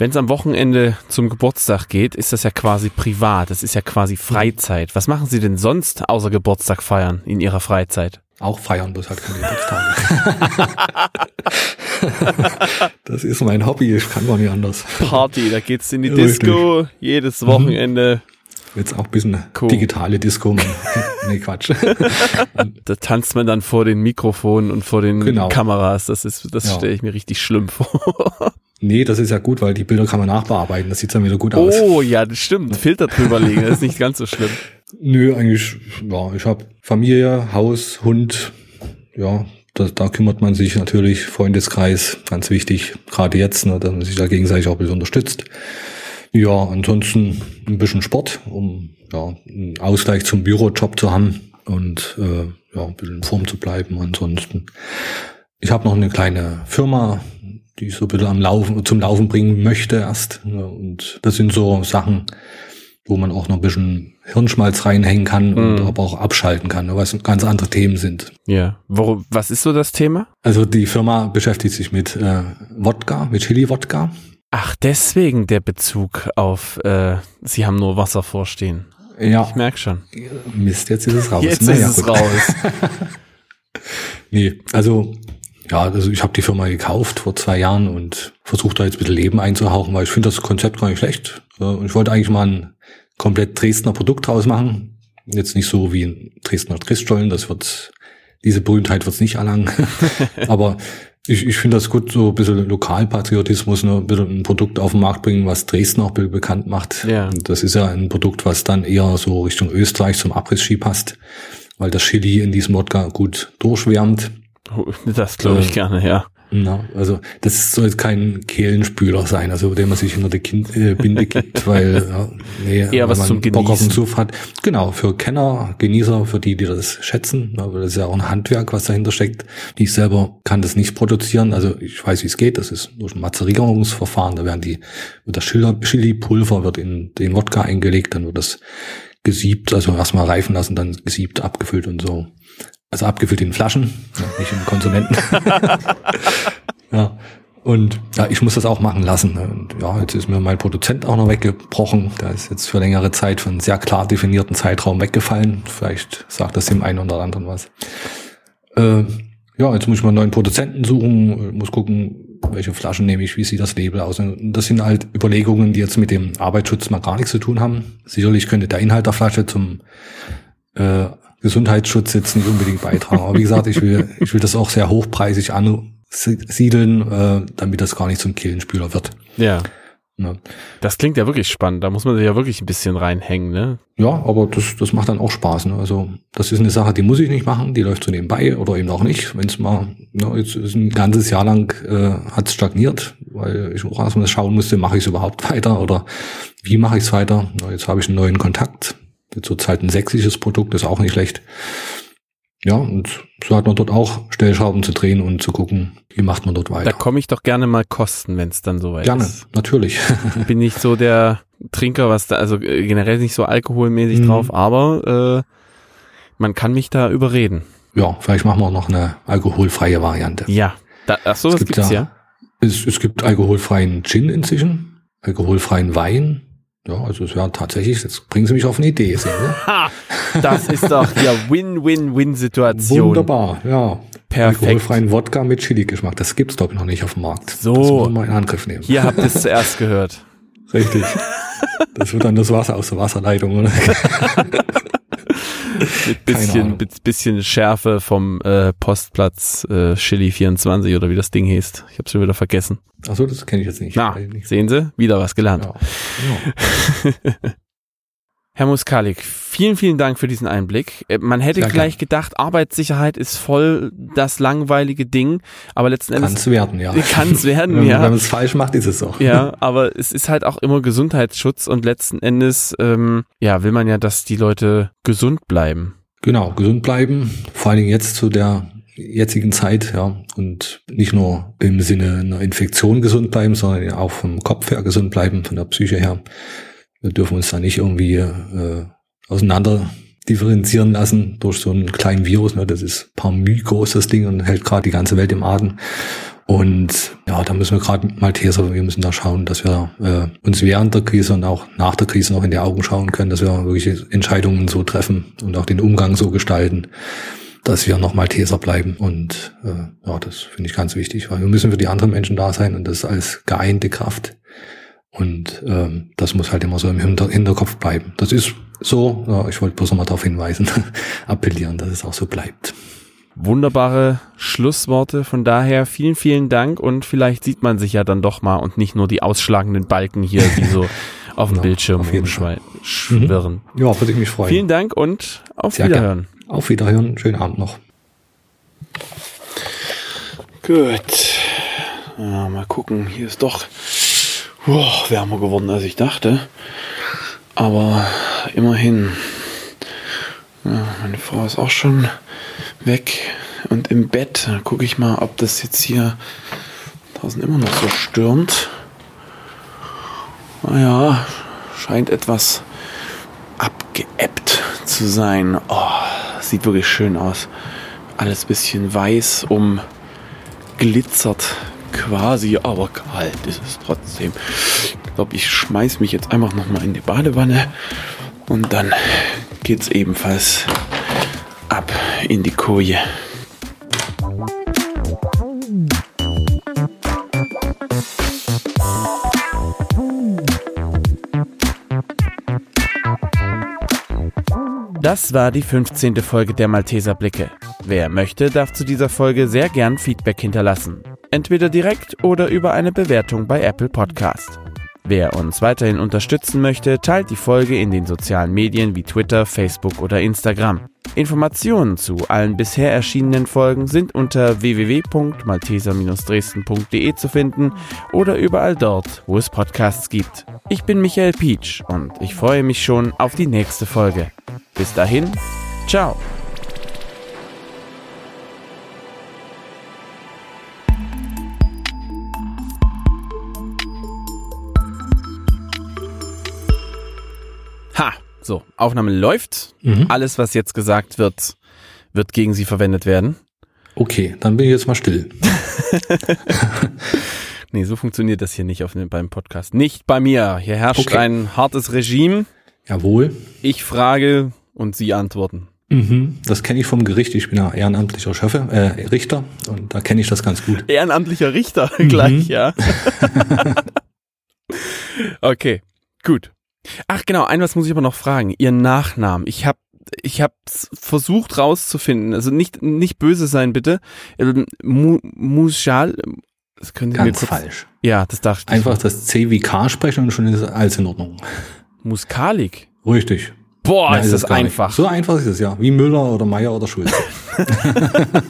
Wenn es am Wochenende zum Geburtstag geht, ist das ja quasi privat, das ist ja quasi Freizeit. Was machen Sie denn sonst außer Geburtstag feiern in Ihrer Freizeit? Auch feiern, bloß halt keine Geburtstage. das ist mein Hobby, ich kann gar nicht anders. Party, da geht's in die Disco, Richtig. jedes Wochenende. Jetzt auch ein bisschen cool. digitale Disco. nee, Quatsch. da tanzt man dann vor den Mikrofonen und vor den genau. Kameras. Das ist, das ja. stelle ich mir richtig schlimm vor. Nee, das ist ja gut, weil die Bilder kann man nachbearbeiten. Das sieht dann wieder gut aus. Oh, ja, das stimmt. Filter drüber legen, das ist nicht ganz so schlimm. Nö, eigentlich, ja, ich habe Familie, Haus, Hund, ja, da, da kümmert man sich natürlich, Freundeskreis, ganz wichtig, gerade jetzt, ne, dass man sich da gegenseitig auch ein bisschen unterstützt. Ja, ansonsten ein bisschen Sport, um ja, einen Ausgleich zum Bürojob zu haben und äh, ja, ein bisschen in Form zu bleiben. Ansonsten, ich habe noch eine kleine Firma, die ich so ein bisschen am Laufen, zum Laufen bringen möchte erst. Und das sind so Sachen, wo man auch noch ein bisschen Hirnschmalz reinhängen kann und mhm. aber auch abschalten kann, was ganz andere Themen sind. Ja. Wo, was ist so das Thema? Also die Firma beschäftigt sich mit äh, Wodka, mit Chili-Wodka. Ach, deswegen der Bezug auf, äh, Sie haben nur Wasser vorstehen. Ja. Ich merk schon. Mist, jetzt ist es raus. Jetzt naja, ist es gut. raus. nee, also ja, also ich habe die Firma gekauft vor zwei Jahren und versuche da jetzt ein bisschen Leben einzuhauchen, weil ich finde das Konzept gar nicht schlecht. Und ich wollte eigentlich mal ein komplett Dresdner Produkt draus machen. Jetzt nicht so wie in Dresdner Christstollen, das wird, diese Berühmtheit wird's nicht erlangen. Aber ich, ich finde das gut, so ein bisschen Lokalpatriotismus, ne, ein bisschen ein Produkt auf den Markt bringen, was Dresden auch bekannt macht. Ja. Und das ist ja ein Produkt, was dann eher so Richtung Österreich zum Abriss-Ski passt, weil das Chili in diesem Wodka gut durchschwärmt. Das glaube ich Äh, gerne, ja. Na, also das soll jetzt kein Kehlenspüler sein, also den man sich hinter die kind, äh, Binde gibt, weil ja, nee, Eher was wenn zum man Bock auf den. Suff hat. Genau, für Kenner, Genießer, für die, die das schätzen, weil das ist ja auch ein Handwerk, was dahinter steckt. Ich selber kann das nicht produzieren, also ich weiß, wie es geht, das ist durch ein Mazerierungsverfahren, da werden die, wird das Chili- Chili-Pulver wird in den Wodka eingelegt, dann wird das gesiebt, also erstmal reifen lassen, dann gesiebt, abgefüllt und so. Also abgefüllt in Flaschen, nicht in Konsumenten. ja. Und ja, ich muss das auch machen lassen. Und ja, jetzt ist mir mein Produzent auch noch weggebrochen. Der ist jetzt für längere Zeit für einen sehr klar definierten Zeitraum weggefallen. Vielleicht sagt das dem einen oder anderen was. Äh, ja, jetzt muss ich mal einen neuen Produzenten suchen, muss gucken, welche Flaschen nehme ich, wie sieht das Label aus. Und das sind halt Überlegungen, die jetzt mit dem Arbeitsschutz mal gar nichts zu tun haben. Sicherlich könnte der Inhalt der Flasche zum äh, Gesundheitsschutz jetzt nicht unbedingt beitragen. Aber wie gesagt, ich will, ich will das auch sehr hochpreisig ansiedeln, äh, damit das gar nicht zum Kehlenspüler wird. Ja. Ne? Das klingt ja wirklich spannend. Da muss man sich ja wirklich ein bisschen reinhängen, ne? Ja, aber das, das macht dann auch Spaß. Ne? Also das ist eine Sache, die muss ich nicht machen, die läuft so nebenbei oder eben auch nicht. Wenn es mal, ja, jetzt ist ein ganzes Jahr lang äh, hat es stagniert, weil ich auch erstmal schauen musste, mache ich es überhaupt weiter oder wie mache ich es weiter. Ja, jetzt habe ich einen neuen Kontakt. Jetzt zurzeit ein sächsisches Produkt, ist auch nicht schlecht. Ja, und so hat man dort auch Stellschrauben zu drehen und zu gucken, wie macht man dort Da weiter. komme ich doch gerne mal kosten, wenn es dann soweit Gerne, ist. natürlich. Bin nicht so der Trinker, was da, also äh, generell nicht so alkoholmäßig Mhm. drauf, aber äh, man kann mich da überreden. ja, vielleicht machen wir auch noch eine alkoholfreie Variante. Ja. Da, ach so, Es das gibt gibt's ja- ja. Es, es gibt alkoholfreien Gin inzwischen, alkoholfreien Wein. Ja, also es wäre tatsächlich, jetzt bringen Sie mich auf eine Idee. Sehen? Ha! Das ist doch ja Win-Win-Win-Situation. Wunderbar, ja. Perfekt. Alkoholfreien Wodka mit Chili-Geschmack. Das gibt's glaube ich noch nicht auf dem Markt. So. Das muss man mal in Angriff nehmen. Hier habt ihr es zuerst gehört. Richtig. Das wird dann das Wasser aus der Wasserleitung, oder? Mit bisschen, mit bisschen Schärfe vom äh, Postplatz äh, Chili 24 oder wie das Ding hieß. Ich hab's schon wieder vergessen. Achso, das kenne ich jetzt nicht. Na, nicht. sehen Sie? Wieder was gelernt. Ja. Ja. Herr Muskalik, vielen, vielen Dank für diesen Einblick. Äh, Man hätte Sehr gleich gedacht, Arbeitssicherheit ist voll das langweilige Ding, aber letzten Endes Kann's werden, ja. kann es werden, Wenn, wenn ja. man es falsch macht, ist es so. Ja, aber es ist halt auch immer Gesundheitsschutz und letzten Endes, ähm, ja, will man ja, dass die Leute gesund bleiben. Genau, gesund bleiben, vor allen Dingen jetzt zu der jetzigen Zeit, ja, und nicht nur im Sinne einer Infektion gesund bleiben, sondern auch vom Kopf her gesund bleiben, von der Psyche her. Wir dürfen uns da nicht irgendwie äh, auseinander differenzieren lassen durch so einen kleinen Virus. Ne? Das ist parmy groß, das Ding, und hält gerade die ganze Welt im Atem. Und ja, da müssen wir gerade Malteser, wir müssen da schauen, dass wir äh, uns während der Krise und auch nach der Krise noch in die Augen schauen können, dass wir wirklich Entscheidungen so treffen und auch den Umgang so gestalten, dass wir noch Malteser bleiben. Und äh, ja, das finde ich ganz wichtig, weil wir müssen für die anderen Menschen da sein und das als geeinte Kraft. Und ähm, das muss halt immer so im Hinter Hinterkopf bleiben. Das ist so, ja, ich wollte bloß noch mal darauf hinweisen, appellieren, dass es auch so bleibt. Wunderbare Schlussworte. Von daher vielen, vielen Dank und vielleicht sieht man sich ja dann doch mal und nicht nur die ausschlagenden Balken hier, die so auf dem Genau, Bildschirm auf rumschwei- schwirren. Ja, würde ich mich freuen. Vielen Dank und auf Sehr Wiederhören. Auf Wiederhören, schönen Abend noch. Gut. Ja, mal gucken. Hier ist doch boah, wärmer geworden, als ich dachte. Aber immerhin. Ja, meine Frau ist auch schon weg und im Bett. Da gucke ich mal, ob das jetzt hier draußen immer noch so stürmt. Naja, scheint etwas abgeebbt zu sein. Oh, sieht wirklich schön aus. Alles bisschen weiß umglitzert quasi, aber kalt ist es trotzdem. Ich glaube, ich schmeiß mich jetzt einfach nochmal in die Badewanne und dann geht's ebenfalls ab in die Koje. Das war die 15. Folge der Malteser Blicke. Wer möchte, darf zu dieser Folge sehr gern Feedback hinterlassen. Entweder direkt oder über eine Bewertung bei Apple Podcast. Wer uns weiterhin unterstützen möchte, teilt die Folge in den sozialen Medien wie Twitter, Facebook oder Instagram. Informationen zu allen bisher erschienenen Folgen sind unter www.malteser-dresden.de zu finden oder überall dort, wo es Podcasts gibt. Ich bin Michael Pietsch und ich freue mich schon auf die nächste Folge. Bis dahin, ciao. So, Aufnahme läuft. Mhm. Alles, was jetzt gesagt wird, wird gegen sie verwendet werden. Okay, dann bin ich jetzt mal still. Nee, so funktioniert das hier nicht auf, beim Podcast. Nicht bei mir. Hier herrscht Okay. ein hartes Regime. Jawohl. Ich frage und Sie antworten. Mhm. Das kenne ich vom Gericht. Ich bin ja ehrenamtlicher Schöffe, äh, Richter und da kenne ich das ganz gut. Ehrenamtlicher Richter Mhm. gleich, ja. okay, gut. Ach genau, ein was muss ich aber noch fragen. Ihr Nachnamen. Ich habe ich habe versucht rauszufinden. Also nicht nicht böse sein bitte. Ähm, Mu Muschal. Das können Sie Ganz kurz. falsch. Ja, das dachte ich. Einfach das C wie K sprechen und schon ist alles in Ordnung. Muskalik. Richtig. Boah, Mehr ist das es gar nicht. einfach. So einfach ist es ja. Wie Müller oder Meier oder Schulze.